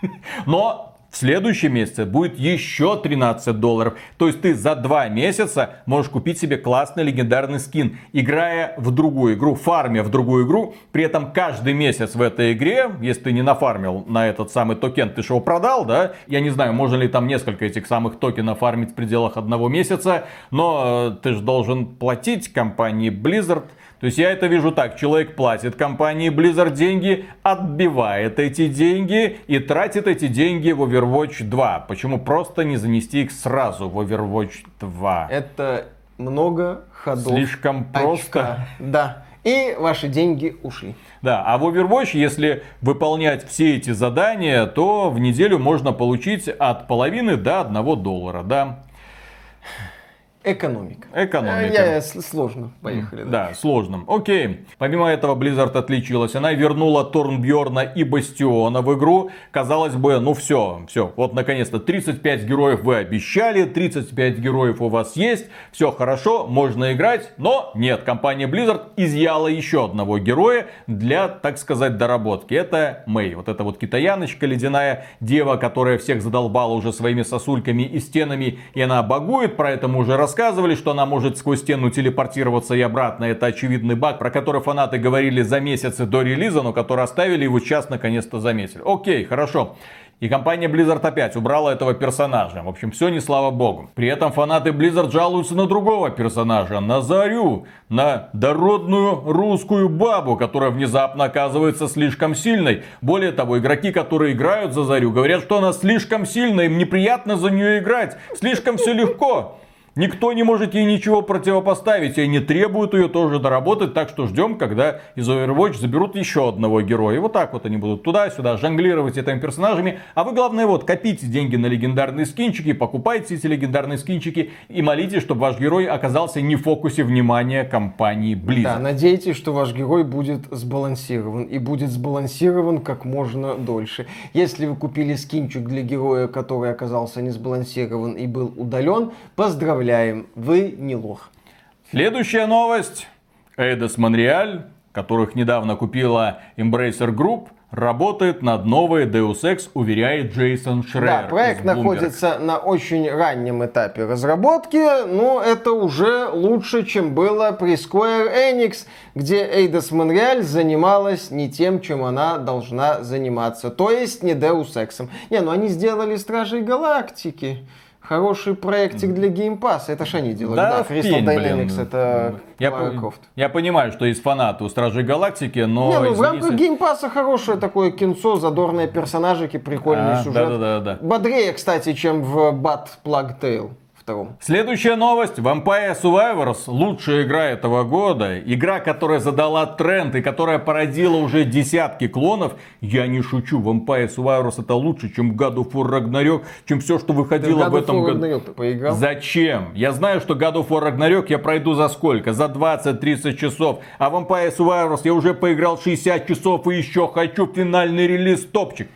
Но в следующем месяце будет еще 13 долларов. То есть ты за два месяца можешь купить себе классный легендарный скин, играя в другую игру, фармя в другую игру. При этом каждый месяц в этой игре, если ты не нафармил на этот самый токен, ты же его продал, да? Я не знаю, можно ли там несколько этих самых токенов фармить в пределах одного месяца, но э, ты же должен платить компании Blizzard то есть я это вижу так. Человек платит компании Blizzard деньги, отбивает эти деньги и тратит эти деньги в Overwatch 2. Почему просто не занести их сразу в Overwatch 2? Это много ходов. Слишком просто. Очка. Да. И ваши деньги ушли. Да, а в Overwatch, если выполнять все эти задания, то в неделю можно получить от половины до одного доллара, да. Экономика. Экономика. Я, я, сложно. Поехали. Да. да, сложно. Окей. Помимо этого, Blizzard отличилась. Она вернула Торнбьорна и Бастиона в игру. Казалось бы, ну все, все. Вот наконец-то 35 героев вы обещали, 35 героев у вас есть. Все хорошо, можно играть. Но нет, компания Blizzard изъяла еще одного героя для, так сказать, доработки. Это Мэй. Вот эта вот китаяночка ледяная дева, которая всех задолбала уже своими сосульками и стенами. И она багует, про это мы уже рассказывали рассказывали, что она может сквозь стену телепортироваться и обратно. Это очевидный баг, про который фанаты говорили за месяцы до релиза, но который оставили его сейчас наконец-то заметили. Окей, хорошо. И компания Blizzard опять убрала этого персонажа. В общем, все не слава богу. При этом фанаты Blizzard жалуются на другого персонажа, на Зарю, на дородную русскую бабу, которая внезапно оказывается слишком сильной. Более того, игроки, которые играют за Зарю, говорят, что она слишком сильная, им неприятно за нее играть, слишком все легко. Никто не может ей ничего противопоставить, и не требуют ее тоже доработать, так что ждем, когда из Overwatch заберут еще одного героя. И вот так вот они будут туда-сюда жонглировать этими персонажами. А вы, главное, вот, копите деньги на легендарные скинчики, покупайте эти легендарные скинчики и молитесь, чтобы ваш герой оказался не в фокусе внимания компании Blizzard. Да, надейтесь, что ваш герой будет сбалансирован, и будет сбалансирован как можно дольше. Если вы купили скинчик для героя, который оказался не сбалансирован и был удален, поздравляю Поздравляем, вы не лох. Следующая новость. Эйдос Монреаль, которых недавно купила Embracer Group, работает над новой Deus Ex, уверяет Джейсон Шрер. Да, проект находится на очень раннем этапе разработки, но это уже лучше, чем было при Square Enix, где Eidos Montreal занималась не тем, чем она должна заниматься, то есть не Deus Ex. Не, ну они сделали Стражей Галактики хороший проектик для Game Pass. Это же они делают. Да, да Crystal Dynamics, блин. это я, Крофт. я понимаю, что есть фанаты у Стражей Галактики, но... Не, ну в рамках Game Pass хорошее такое кинцо, задорные персонажики, прикольный а, сюжет. Да, да, да, да. Бодрее, кстати, чем в Bat Plug Tale втором. Следующая новость. Vampire Survivors. Лучшая игра этого года. Игра, которая задала тренд и которая породила уже десятки клонов. Я не шучу. Vampire Survivors это лучше, чем God of War Ragnarok, чем все, что выходило в этом году. Зачем? Я знаю, что God of War Ragnarok я пройду за сколько? За 20-30 часов. А Vampire Survivors я уже поиграл 60 часов и еще хочу финальный релиз топчик.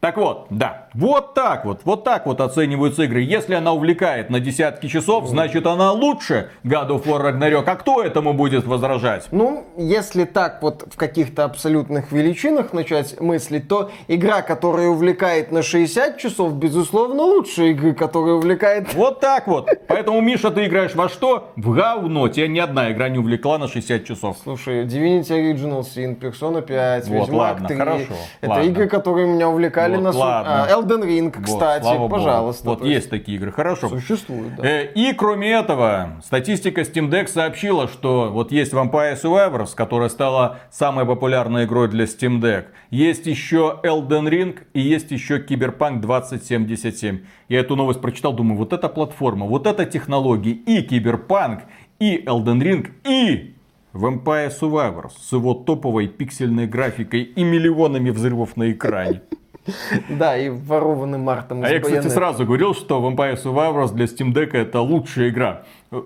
Так вот, да, вот так вот, вот так вот оцениваются игры. Если она увлекает на десятки часов, значит она лучше God of War Ragnarok. А кто этому будет возражать? Ну, если так вот в каких-то абсолютных величинах начать мыслить, то игра, которая увлекает на 60 часов, безусловно, лучше игры, которая увлекает... Вот так вот. Поэтому, Миша, ты играешь во что? В говно. Тебя ни одна игра не увлекла на 60 часов. Слушай, Divinity Original Sin, Persona 5, вот, Ведьмак ладно, 3. хорошо, Это ладно. игры, которые меня увлекали Вот, на ладно. Elden Ring, Вот, кстати, богу. пожалуйста. Вот То есть есть такие игры, хорошо. Существует, да. Э, И кроме этого, статистика Steam Deck сообщила, что вот есть Vampire Survivors, которая стала самой популярной игрой для Steam Deck. Есть еще Elden Ring и есть еще Cyberpunk 2077. Я эту новость прочитал, думаю, вот эта платформа, вот эта технология, и Cyberpunk, и Elden Ring, и Vampire Survivors с его топовой пиксельной графикой и миллионами взрывов на экране. Да, и ворованным Мартом А я, кстати, сразу говорил, что Vampire Survivors для Steam Deck это лучшая игра.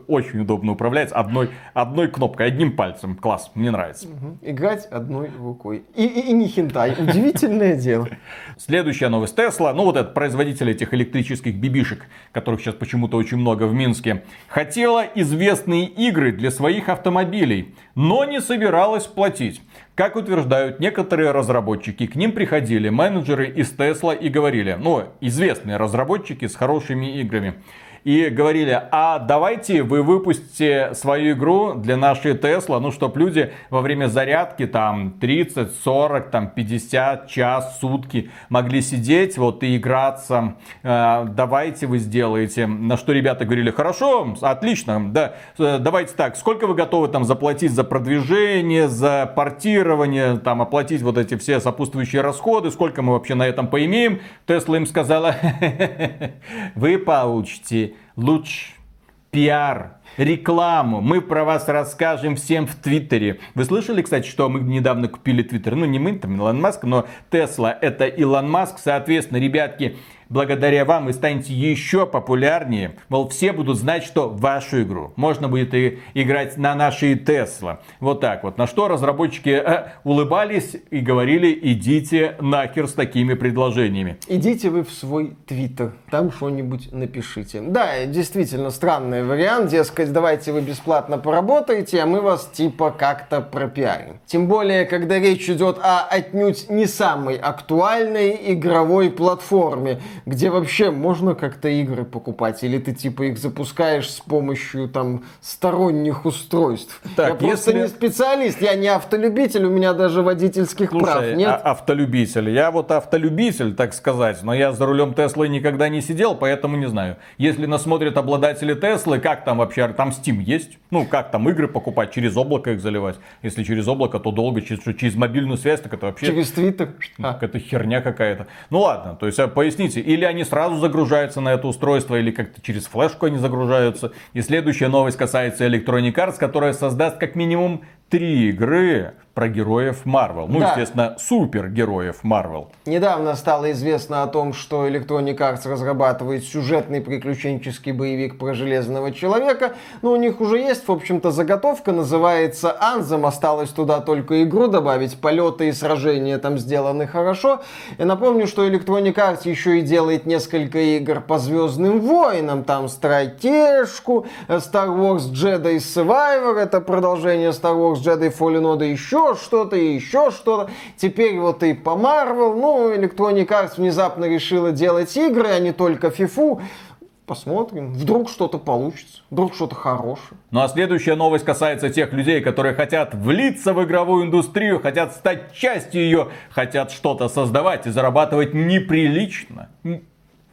Очень удобно управлять одной, одной кнопкой, одним пальцем. Класс, мне нравится. Играть одной рукой. И, и, и не хентай. Удивительное дело. Следующая новость Тесла, ну вот этот производитель этих электрических бибишек, которых сейчас почему-то очень много в Минске, хотела известные игры для своих автомобилей, но не собиралась платить. Как утверждают некоторые разработчики, к ним приходили менеджеры из Тесла и говорили, ну, известные разработчики с хорошими играми, и говорили, а давайте вы выпустите свою игру для нашей Тесла, ну, чтобы люди во время зарядки там 30, 40, там 50, час, сутки могли сидеть вот и играться. Э, давайте вы сделаете. На что ребята говорили, хорошо, отлично, да, э, давайте так, сколько вы готовы там заплатить за продвижение, за портирование, там оплатить вот эти все сопутствующие расходы, сколько мы вообще на этом поимеем. Тесла им сказала, вы получите луч, пиар, рекламу. Мы про вас расскажем всем в Твиттере. Вы слышали, кстати, что мы недавно купили Твиттер? Ну, не мы, там Илон Маск, но Тесла это Илон Маск. Соответственно, ребятки, благодаря вам вы станете еще популярнее. Мол, все будут знать, что вашу игру можно будет и играть на нашей Тесла. Вот так вот. На что разработчики э, улыбались и говорили, идите нахер с такими предложениями. Идите вы в свой твиттер, там что-нибудь напишите. Да, действительно странный вариант, дескать, давайте вы бесплатно поработаете, а мы вас типа как-то пропиарим. Тем более, когда речь идет о отнюдь не самой актуальной игровой платформе, где вообще можно как-то игры покупать, или ты типа их запускаешь с помощью там сторонних устройств. Так, я просто если- не специалист, я не автолюбитель, у меня даже водительских прав Слушай, нет. а- автолюбитель. Я вот автолюбитель, так сказать, но я за рулем Теслы никогда не сидел, поэтому не знаю. Если нас смотрят обладатели Теслы, как там вообще, там Steam есть? Ну, как там игры покупать, через облако их заливать? Если через облако, то долго, через, через мобильную связь, так это вообще... Через твиттер. А. Какая-то херня какая-то. Ну ладно, то есть а, поясните, или они сразу загружаются на это устройство, или как-то через флешку они загружаются. И следующая новость касается Electronic Arts, которая создаст как минимум три игры про героев Marvel. Ну, Да. естественно, супергероев Marvel. Недавно стало известно о том, что Electronic Arts разрабатывает сюжетный приключенческий боевик про Железного Человека. Но у них уже есть, в общем-то, заготовка, называется Anthem. Осталось туда только игру добавить, полеты и сражения там сделаны хорошо. И напомню, что Electronic Arts еще и делает несколько игр по Звездным Войнам. Там стратежку, Star Wars Jedi Survivor, это продолжение Star Wars Jedi Fallen Order, еще что-то, и еще что-то. Теперь вот и по Marvel, ну, Electronic Arts внезапно решила делать игры, а не только FIFA. Посмотрим, вдруг что-то получится, вдруг что-то хорошее. Ну а следующая новость касается тех людей, которые хотят влиться в игровую индустрию, хотят стать частью ее, хотят что-то создавать и зарабатывать неприлично.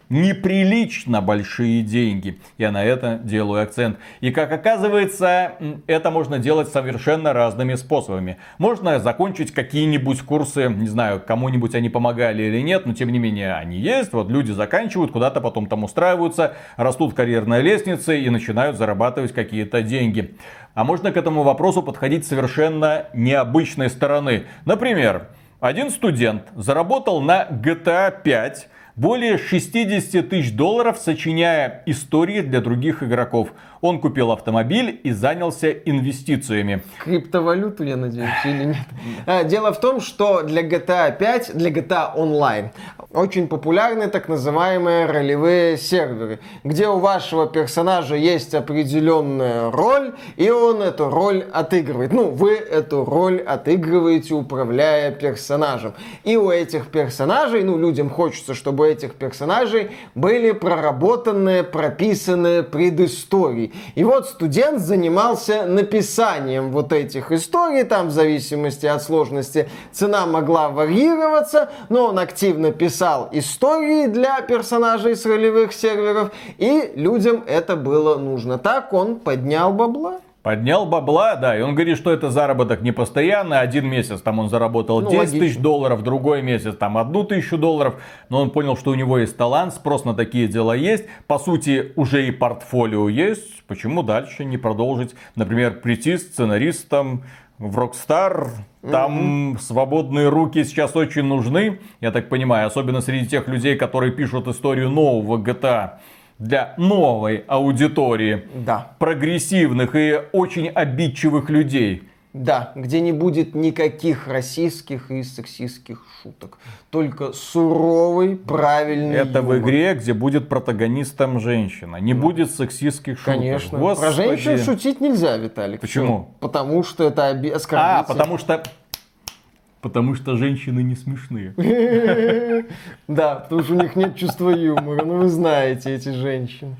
Неприлично большие деньги. Я на это делаю акцент. И как оказывается, это можно делать совершенно разными способами. Можно закончить какие-нибудь курсы, не знаю, кому-нибудь они помогали или нет, но тем не менее они есть. Вот люди заканчивают, куда-то потом там устраиваются, растут карьерной лестнице и начинают зарабатывать какие-то деньги. А можно к этому вопросу подходить совершенно необычной стороны. Например, один студент заработал на GTA 5 более 60 тысяч долларов, сочиняя истории для других игроков. Он купил автомобиль и занялся инвестициями. Криптовалюту, я надеюсь, или нет? А, дело в том, что для GTA 5, для GTA Online очень популярны так называемые ролевые серверы, где у вашего персонажа есть определенная роль, и он эту роль отыгрывает. Ну, вы эту роль отыгрываете, управляя персонажем. И у этих персонажей, ну, людям хочется, чтобы у этих персонажей были проработанные, прописанные предыстории. И вот студент занимался написанием вот этих историй, там в зависимости от сложности цена могла варьироваться, но он активно писал истории для персонажей с ролевых серверов, и людям это было нужно. Так он поднял бабла. Поднял бабла, да, и он говорит, что это заработок не постоянный. Один месяц там он заработал ну, 10 логично. тысяч долларов, другой месяц там одну тысячу долларов. Но он понял, что у него есть талант, спрос на такие дела есть. По сути, уже и портфолио есть. Почему дальше не продолжить, например, прийти сценаристом в Rockstar, там mm-hmm. свободные руки сейчас очень нужны, я так понимаю, особенно среди тех людей, которые пишут историю нового GTA для новой аудитории. Да. Прогрессивных и очень обидчивых людей. Да, где не будет никаких российских и сексистских шуток. Только суровый, правильный Это юмор. в игре, где будет протагонистом женщина. Не да. будет сексистских шуток. Конечно. Господи. Про женщин шутить нельзя, Виталик. Почему? Потому что это оби- оскорбительно. А, потому что Потому что женщины не смешные. Да, потому что у них нет чувства юмора. Ну вы знаете эти женщины.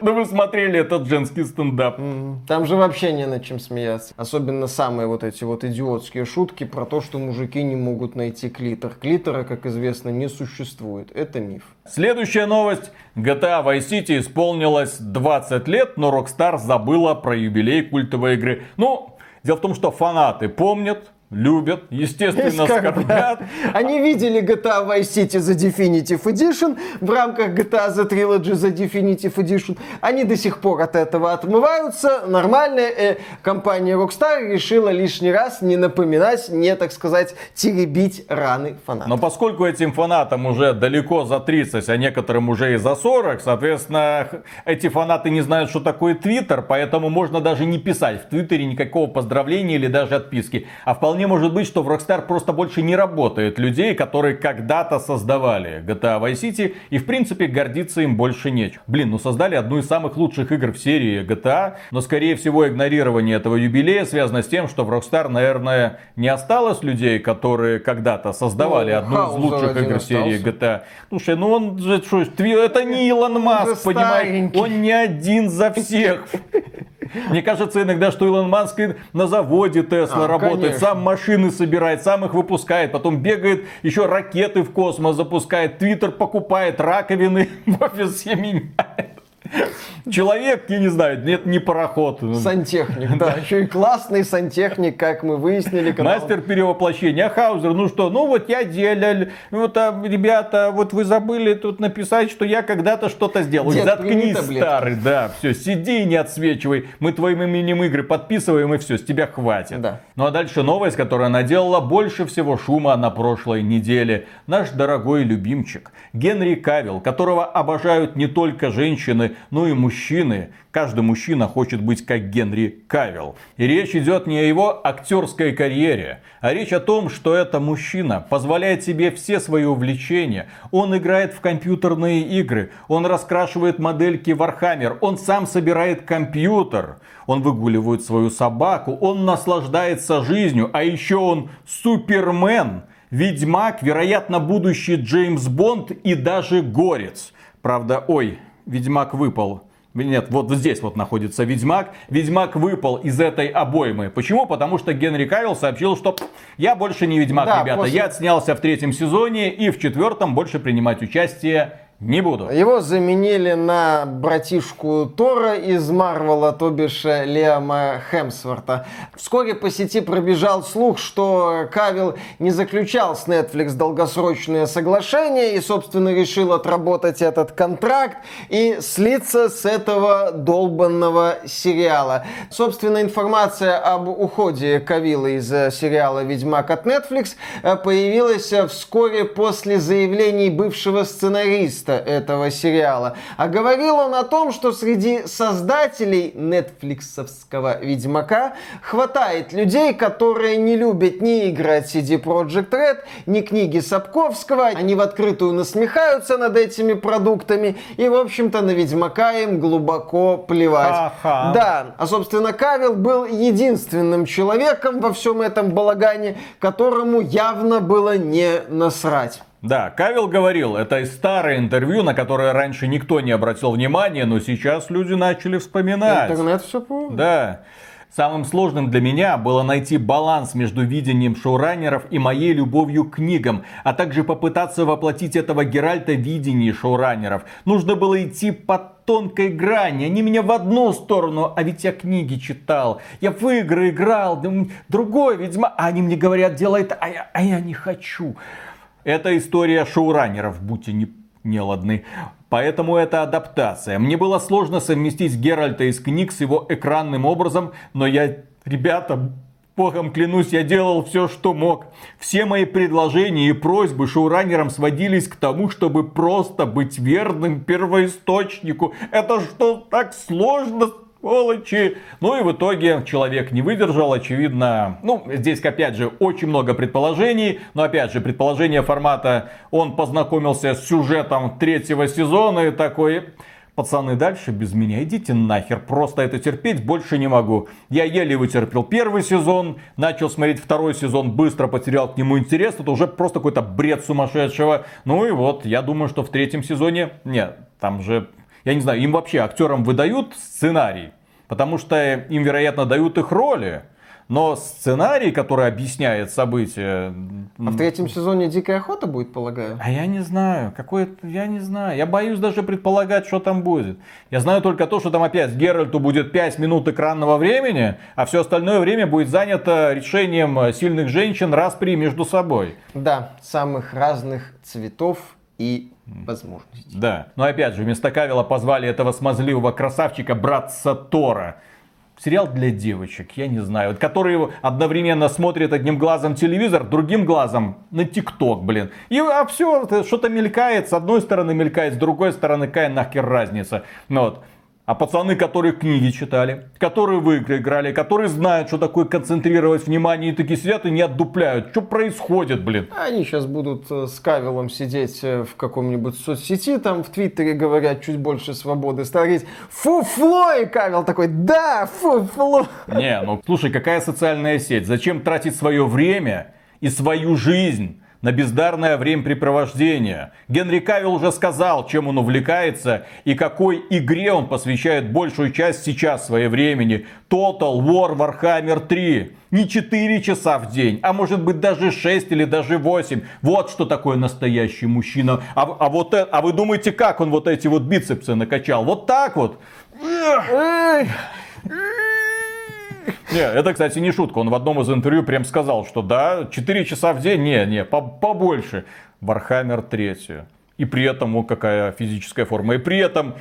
Ну вы смотрели этот женский стендап. Там же вообще не над чем смеяться. Особенно самые вот эти вот идиотские шутки про то, что мужики не могут найти клитор. Клитора, как известно, не существует. Это миф. Следующая новость. GTA Vice City исполнилось 20 лет, но Rockstar забыла про юбилей культовой игры. Ну, дело в том, что фанаты помнят, любят, естественно, скорбят. Они видели GTA Vice City за Definitive Edition в рамках GTA The Trilogy за Definitive Edition. Они до сих пор от этого отмываются. Нормальная э, компания Rockstar решила лишний раз не напоминать, не, так сказать, теребить раны фанатов. Но поскольку этим фанатам уже далеко за 30, а некоторым уже и за 40, соответственно, эти фанаты не знают, что такое Твиттер, поэтому можно даже не писать в Твиттере никакого поздравления или даже отписки. А вполне Вполне может быть, что в Rockstar просто больше не работает людей, которые когда-то создавали GTA Vice City, и в принципе гордиться им больше нечем. Блин, ну создали одну из самых лучших игр в серии GTA, но скорее всего игнорирование этого юбилея связано с тем, что в Rockstar, наверное, не осталось людей, которые когда-то создавали ну, одну из лучших игр в серии GTA. Слушай, ну он же что, это не Илон Маск, понимаешь? Он не один за всех. Мне кажется иногда, что Илон Маск на заводе Тесла а, работает, конечно. сам машины собирает, сам их выпускает, потом бегает, еще ракеты в космос запускает, Твиттер покупает, раковины в офисе меняет. Человек, я не знаю, нет, не пароход. Сантехник, да. Еще и классный сантехник, как мы выяснили. Когда... Мастер перевоплощения. А Хаузер, ну что, ну вот я делал, вот, а, ребята, вот вы забыли тут написать, что я когда-то что-то сделал. Дед, Заткнись, старый, да, все, сиди и не отсвечивай. Мы твоим именем игры подписываем, и все, с тебя хватит. Да. Ну а дальше новость, которая наделала больше всего шума на прошлой неделе. Наш дорогой любимчик Генри Кавилл, которого обожают не только женщины, но и мужчины. Каждый мужчина хочет быть как Генри Кавилл. И речь идет не о его актерской карьере, а речь о том, что это мужчина позволяет себе все свои увлечения. Он играет в компьютерные игры, он раскрашивает модельки Warhammer, он сам собирает компьютер, он выгуливает свою собаку, он наслаждается жизнью, а еще он супермен. Ведьмак, вероятно, будущий Джеймс Бонд и даже Горец. Правда, ой, Ведьмак выпал. Нет, вот здесь вот находится Ведьмак. Ведьмак выпал из этой обоймы. Почему? Потому что Генри Кавилл сообщил, что я больше не Ведьмак, да, ребята. После... Я отснялся в третьем сезоне и в четвертом больше принимать участие не буду. Его заменили на братишку Тора из Марвела, то бишь э, Лиама Хемсворта. Вскоре по сети пробежал слух, что Кавил не заключал с Netflix долгосрочное соглашение и, собственно, решил отработать этот контракт и слиться с этого долбанного сериала. Собственно, информация об уходе Кавила из э, сериала «Ведьмак» от Netflix э, появилась вскоре после заявлений бывшего сценариста сценариста этого сериала. А говорил он о том, что среди создателей нетфликсовского Ведьмака хватает людей, которые не любят ни игры от CD Projekt Red, ни книги Сапковского. Они в открытую насмехаются над этими продуктами. И, в общем-то, на Ведьмака им глубоко плевать. Ага. Да, а, собственно, Кавил был единственным человеком во всем этом балагане, которому явно было не насрать. Да, Кавил говорил, это старое интервью, на которое раньше никто не обратил внимания, но сейчас люди начали вспоминать. Интернет все помнит. Да. Самым сложным для меня было найти баланс между видением шоураннеров и моей любовью к книгам, а также попытаться воплотить этого Геральта в видении шоураннеров. Нужно было идти по тонкой грани. Они меня в одну сторону, а ведь я книги читал. Я в игры играл, другой ведьма. А они мне говорят, делай это, а я, а я не хочу. Это история шоураннеров, будьте не, не ладны. Поэтому это адаптация. Мне было сложно совместить Геральта из книг с его экранным образом, но я, ребята, Богом клянусь, я делал все, что мог. Все мои предложения и просьбы шоураннерам сводились к тому, чтобы просто быть верным первоисточнику. Это что, так сложно сволочи. Ну и в итоге человек не выдержал, очевидно. Ну, здесь, опять же, очень много предположений. Но, опять же, предположение формата он познакомился с сюжетом третьего сезона и такой... Пацаны, дальше без меня идите нахер, просто это терпеть больше не могу. Я еле вытерпел первый сезон, начал смотреть второй сезон, быстро потерял к нему интерес, это уже просто какой-то бред сумасшедшего. Ну и вот, я думаю, что в третьем сезоне, нет, там же я не знаю, им вообще актерам выдают сценарий, потому что им, вероятно, дают их роли. Но сценарий, который объясняет события... А в третьем сезоне Дикая Охота будет, полагаю? А я не знаю. Какой Я не знаю. Я боюсь даже предполагать, что там будет. Я знаю только то, что там опять Геральту будет 5 минут экранного времени, а все остальное время будет занято решением сильных женщин распри между собой. Да, самых разных цветов и возможностей. Да. Но опять же, вместо Кавила позвали этого смазливого красавчика братца Тора. Сериал для девочек, я не знаю, которые одновременно смотрят одним глазом телевизор, другим глазом на ТикТок, блин. И а все, что-то мелькает, с одной стороны мелькает, с другой стороны, какая нахер разница. Ну, вот. А пацаны, которые книги читали, которые в игры играли, которые знают, что такое концентрировать внимание, и такие сидят и не отдупляют. Что происходит, блин? Они сейчас будут э, с Кавилом сидеть э, в каком-нибудь соцсети, там в Твиттере говорят чуть больше свободы, старить фуфло, и Кавил такой, да, фуфло. Не, ну слушай, какая социальная сеть? Зачем тратить свое время и свою жизнь на бездарное времяпрепровождение. Генри Кавилл уже сказал, чем он увлекается и какой игре он посвящает большую часть сейчас своего времени. Total War Warhammer 3. Не 4 часа в день, а может быть даже 6 или даже 8. Вот что такое настоящий мужчина. А, а, вот, а вы думаете, как он вот эти вот бицепсы накачал? Вот так вот. Не, это, кстати, не шутка. Он в одном из интервью прям сказал, что да, 4 часа в день, не, не, побольше. Warhammer 3. И при этом, вот какая физическая форма. И при этом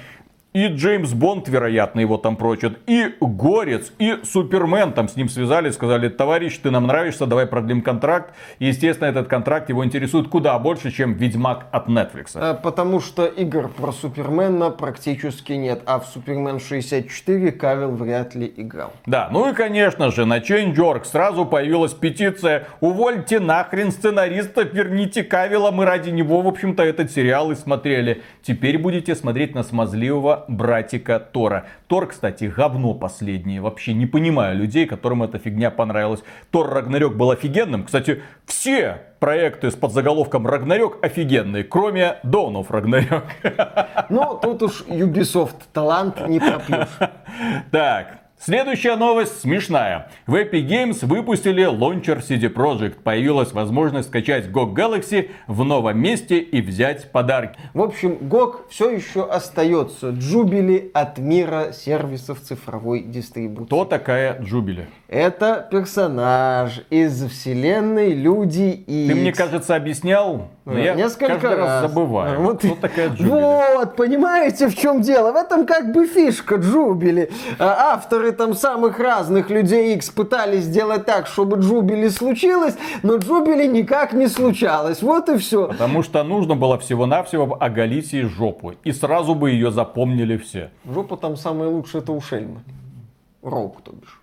и Джеймс Бонд, вероятно, его там прочат, и Горец, и Супермен там с ним связались, сказали, товарищ, ты нам нравишься, давай продлим контракт. И, естественно, этот контракт его интересует куда больше, чем Ведьмак от Netflix. А, потому что игр про Супермена практически нет, а в Супермен 64 Кавил вряд ли играл. Да, ну и, конечно же, на Change.org сразу появилась петиция «Увольте нахрен сценаристов, верните Кавила, мы ради него, в общем-то, этот сериал и смотрели. Теперь будете смотреть на смазливого братика Тора. Тор, кстати, говно последнее. Вообще не понимаю людей, которым эта фигня понравилась. Тор Рагнарёк был офигенным. Кстати, все проекты с подзаголовком Рагнарёк офигенные, кроме Донов Рагнарёк. Ну, тут уж Ubisoft талант не пропьешь. Так, Следующая новость смешная. В Epic Games выпустили лончер CD Projekt. Появилась возможность скачать GOG Galaxy в новом месте и взять подарки. В общем, GOG все еще остается джубили от мира сервисов цифровой дистрибуции. Кто такая Джубили? Это персонаж из вселенной Люди и. Ты, мне кажется, объяснял, но я Несколько раз, раз. забываю. Вот, Кто такая Джубили? вот, понимаете, в чем дело? В этом как бы фишка Джубили. А, Авторы там самых разных людей X пытались сделать так, чтобы Джубили случилось, но Джубили никак не случалось. Вот и все. Потому что нужно было всего-навсего оголить ей жопу. И сразу бы ее запомнили все. Жопа там самая лучшая, это у Шельмы. Роук, то бишь.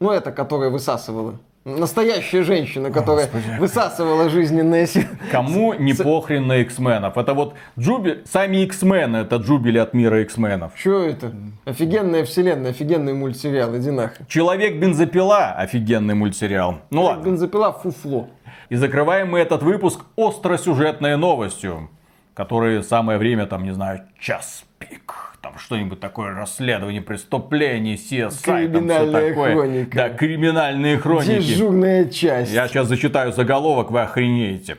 Ну, это, которая высасывала. Настоящая женщина, которая высасывала жизненные силы. Кому не похрен на X-менов? Это вот Джуби... Сами X-мены, это Джубили от мира X-менов. Что это? Офигенная вселенная, офигенный мультсериал, иди нахрен. Человек-бензопила, офигенный мультсериал. Ну ладно. Бензопила фуфло. И закрываем мы этот выпуск остросюжетной новостью, которые самое время, там, не знаю, час пик. Там что-нибудь такое, расследование преступлений, CSI, там все Криминальная такое. хроника. Да, криминальные хроники. Дежурная часть. Я сейчас зачитаю заголовок, вы охренеете.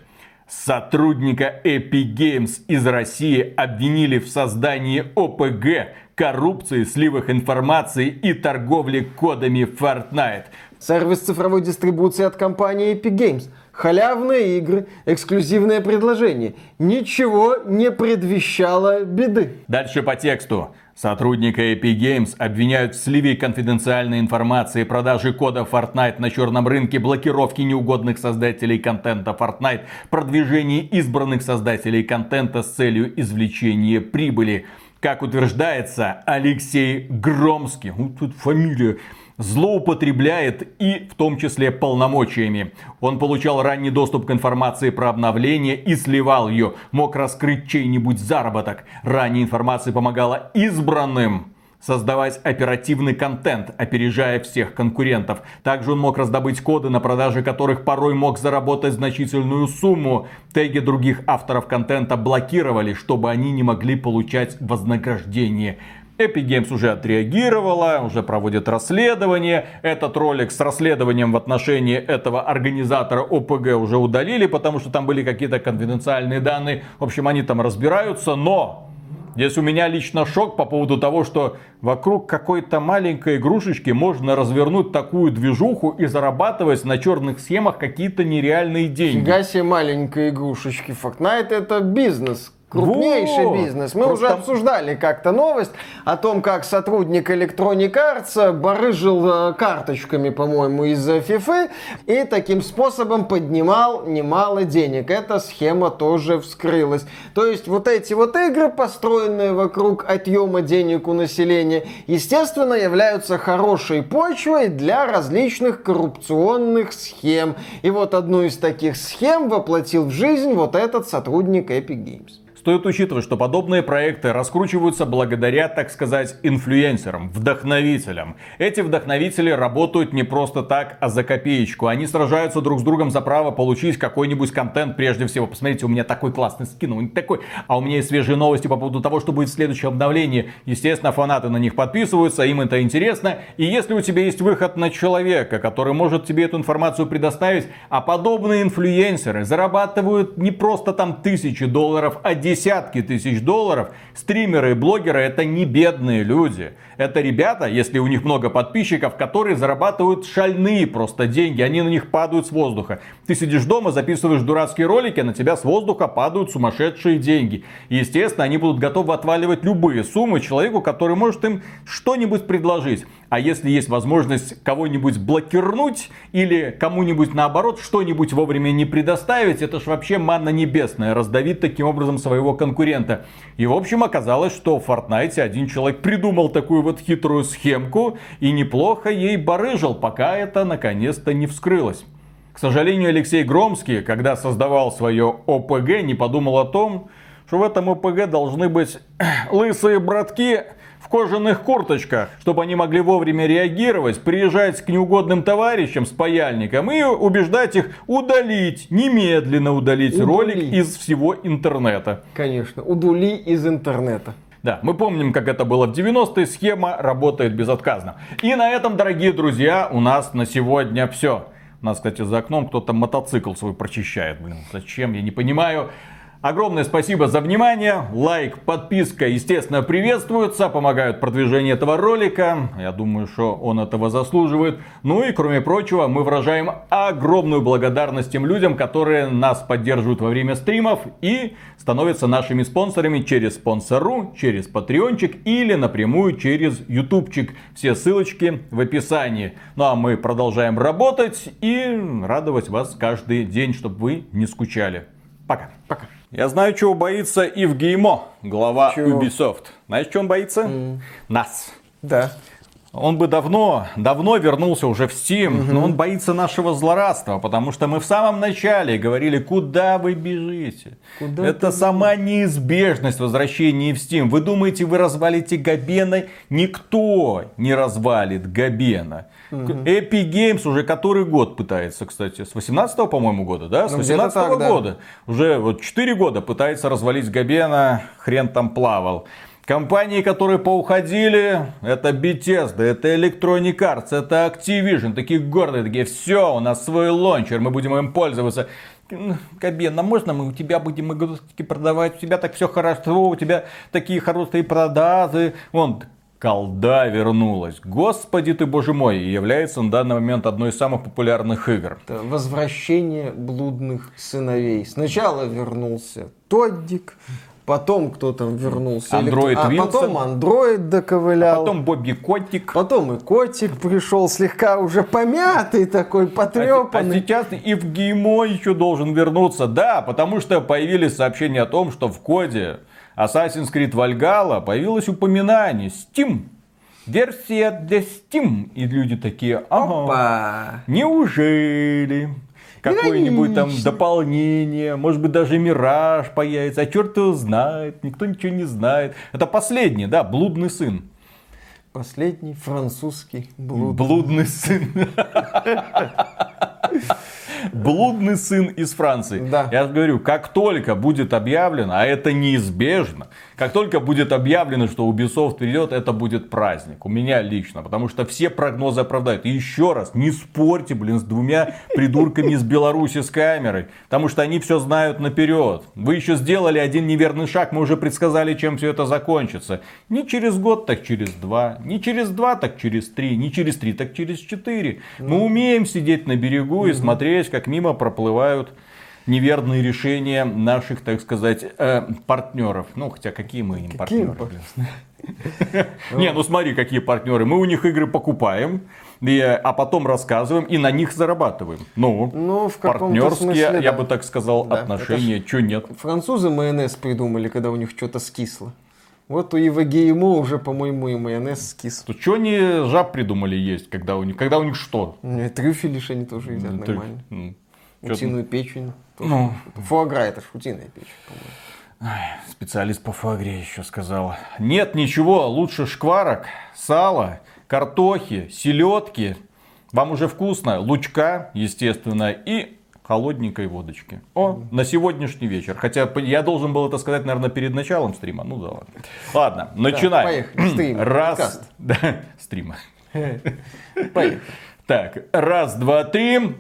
Сотрудника Epic Games из России обвинили в создании ОПГ, коррупции, сливах информации и торговле кодами Fortnite. Сервис цифровой дистрибуции от компании Epic Games. Халявные игры, эксклюзивное предложение. Ничего не предвещало беды. Дальше по тексту. Сотрудника Epic Games обвиняют в сливе конфиденциальной информации, продаже кода Fortnite на черном рынке, блокировке неугодных создателей контента Fortnite, продвижении избранных создателей контента с целью извлечения прибыли. Как утверждается, Алексей Громский, вот тут фамилия, злоупотребляет и в том числе полномочиями. Он получал ранний доступ к информации про обновление и сливал ее, мог раскрыть чей-нибудь заработок. Ранняя информация помогала избранным создавать оперативный контент, опережая всех конкурентов. Также он мог раздобыть коды, на продаже которых порой мог заработать значительную сумму. Теги других авторов контента блокировали, чтобы они не могли получать вознаграждение. Epic Games уже отреагировала, уже проводит расследование. Этот ролик с расследованием в отношении этого организатора ОПГ уже удалили, потому что там были какие-то конфиденциальные данные. В общем, они там разбираются, но Здесь у меня лично шок по поводу того, что вокруг какой-то маленькой игрушечки можно развернуть такую движуху и зарабатывать на черных схемах какие-то нереальные деньги. Фига себе маленькой игрушечки. Fortnite это бизнес. Крупнейший Вот. бизнес. Мы Просто- уже обсуждали как-то новость о том, как сотрудник Electronic Arts барыжил э, карточками, по-моему, из FIFA и таким способом поднимал немало денег. Эта схема тоже вскрылась. То есть вот эти вот игры, построенные вокруг отъема денег у населения, естественно, являются хорошей почвой для различных коррупционных схем. И вот одну из таких схем воплотил в жизнь вот этот сотрудник Epic Games. Стоит учитывать, что подобные проекты раскручиваются благодаря, так сказать, инфлюенсерам, вдохновителям. Эти вдохновители работают не просто так, а за копеечку. Они сражаются друг с другом за право получить какой-нибудь контент прежде всего. Посмотрите, у меня такой классный скин, меня такой, а у меня есть свежие новости по поводу того, что будет в следующем обновлении. Естественно, фанаты на них подписываются, им это интересно. И если у тебя есть выход на человека, который может тебе эту информацию предоставить, а подобные инфлюенсеры зарабатывают не просто там тысячи долларов, а десятки тысяч долларов. Стримеры и блогеры это не бедные люди. Это ребята, если у них много подписчиков, которые зарабатывают шальные просто деньги. Они на них падают с воздуха. Ты сидишь дома, записываешь дурацкие ролики, на тебя с воздуха падают сумасшедшие деньги. Естественно, они будут готовы отваливать любые суммы человеку, который может им что-нибудь предложить. А если есть возможность кого-нибудь блокирнуть или кому-нибудь наоборот что-нибудь вовремя не предоставить, это ж вообще манна небесная, раздавить таким образом своего конкурента. И в общем оказалось, что в Fortnite один человек придумал такую вот хитрую схемку и неплохо ей барыжил, пока это наконец-то не вскрылось. К сожалению, Алексей Громский, когда создавал свое ОПГ, не подумал о том, что в этом ОПГ должны быть лысые братки в кожаных курточках, чтобы они могли вовремя реагировать, приезжать к неугодным товарищам с паяльником и убеждать их удалить, немедленно удалить Удалить. ролик из всего интернета. Конечно, удули из интернета. Да, мы помним, как это было в 90-е, схема работает безотказно. И на этом, дорогие друзья, у нас на сегодня все. У нас, кстати, за окном кто-то мотоцикл свой прочищает. Блин, зачем, я не понимаю. Огромное спасибо за внимание. Лайк, подписка, естественно, приветствуются, помогают продвижению этого ролика. Я думаю, что он этого заслуживает. Ну и, кроме прочего, мы выражаем огромную благодарность тем людям, которые нас поддерживают во время стримов и становятся нашими спонсорами через спонсору, через патреончик или напрямую через ютубчик. Все ссылочки в описании. Ну а мы продолжаем работать и радовать вас каждый день, чтобы вы не скучали. Пока. Пока. Я знаю, чего боится Ив Геймо, глава Чего? Ubisoft. Знаешь, чего он боится? Нас. Да. Он бы давно, давно вернулся уже в Steam, но он боится нашего злорадства, потому что мы в самом начале говорили, куда вы бежите. Куда Это сама неизбежность возвращения в Steam. Вы думаете, вы развалите Габена? Никто не развалит Габена. Epic Games уже который год пытается, кстати, с 18 по-моему, года, да? С Ну, где-то 18 так, да. года. Уже вот 4 года пытается развалить Габена, хрен там плавал. Компании, которые поуходили, это Bethesda, это Electronic Arts, это Activision, такие гордые, такие, все, у нас свой лончер, мы будем им пользоваться. Габен, а можно мы у тебя будем игрушки продавать, у тебя так все хорошо, у тебя такие хорошие продажи. Вон, колда вернулась. Господи ты, боже мой, и является на данный момент одной из самых популярных игр. Это возвращение блудных сыновей. Сначала вернулся Тоддик, потом кто там вернулся? Андроид а Вилсон. потом андроид доковылял. Потом Бобби Котик. Потом и котик пришел слегка уже помятый такой, А, потрепанный. сейчас и в Геймо еще должен вернуться. Да, потому что появились сообщения о том, что в коде Assassin's Creed Valhalla появилось упоминание Steam. Версия для Steam. И люди такие, ага, Опа. неужели? Какое-нибудь там дополнение, может быть даже Мираж появится, а черт его знает, никто ничего не знает. Это последний, да, блудный сын. Последний французский блуд. Блудный сын. Блудный сын из Франции. Да. Я говорю, как только будет объявлено, а это неизбежно, как только будет объявлено, что Ubisoft придет, это будет праздник. У меня лично. Потому что все прогнозы оправдают. И еще раз, не спорьте, блин, с двумя придурками из Беларуси с камерой. Потому что они все знают наперед. Вы еще сделали один неверный шаг, мы уже предсказали, чем все это закончится. Не через год, так через два. Не через два, так через три. Не через три, так через четыре. Мы умеем сидеть на берегу и смотреть, как мимо проплывают неверные решения наших, так сказать, э, партнеров. Ну, хотя какие мы им Какие партнеры? Не, ну смотри, какие партнеры. Мы у них игры покупаем, и, а потом рассказываем и на них зарабатываем. Ну, Ну, в партнерские, смысле, я да. бы так сказал, Да, отношения. Че нет? Французы майонез придумали, когда у них что-то скисло. Вот у ИВГИМО уже, по-моему, и майонез скис. То что они жаб придумали есть, когда у них, когда у них что? Ну, и Трюфели ж они тоже едят Ты- нормально. Утиную печень. Ну. Фуагра это ж утиная печень, по-моему. Специалист по фуагре еще сказал. Нет ничего лучше шкварок, сала, картохи, селедки. Вам уже вкусно. Лучка, естественно, и холодненькой водочки. О, на сегодняшний вечер. Хотя я должен был это сказать, наверное, перед началом стрима. Ну да ладно. Ладно, начинаем. поехали. Стрим, Раз. Да, стрима. Поехали. Так, раз, два, три.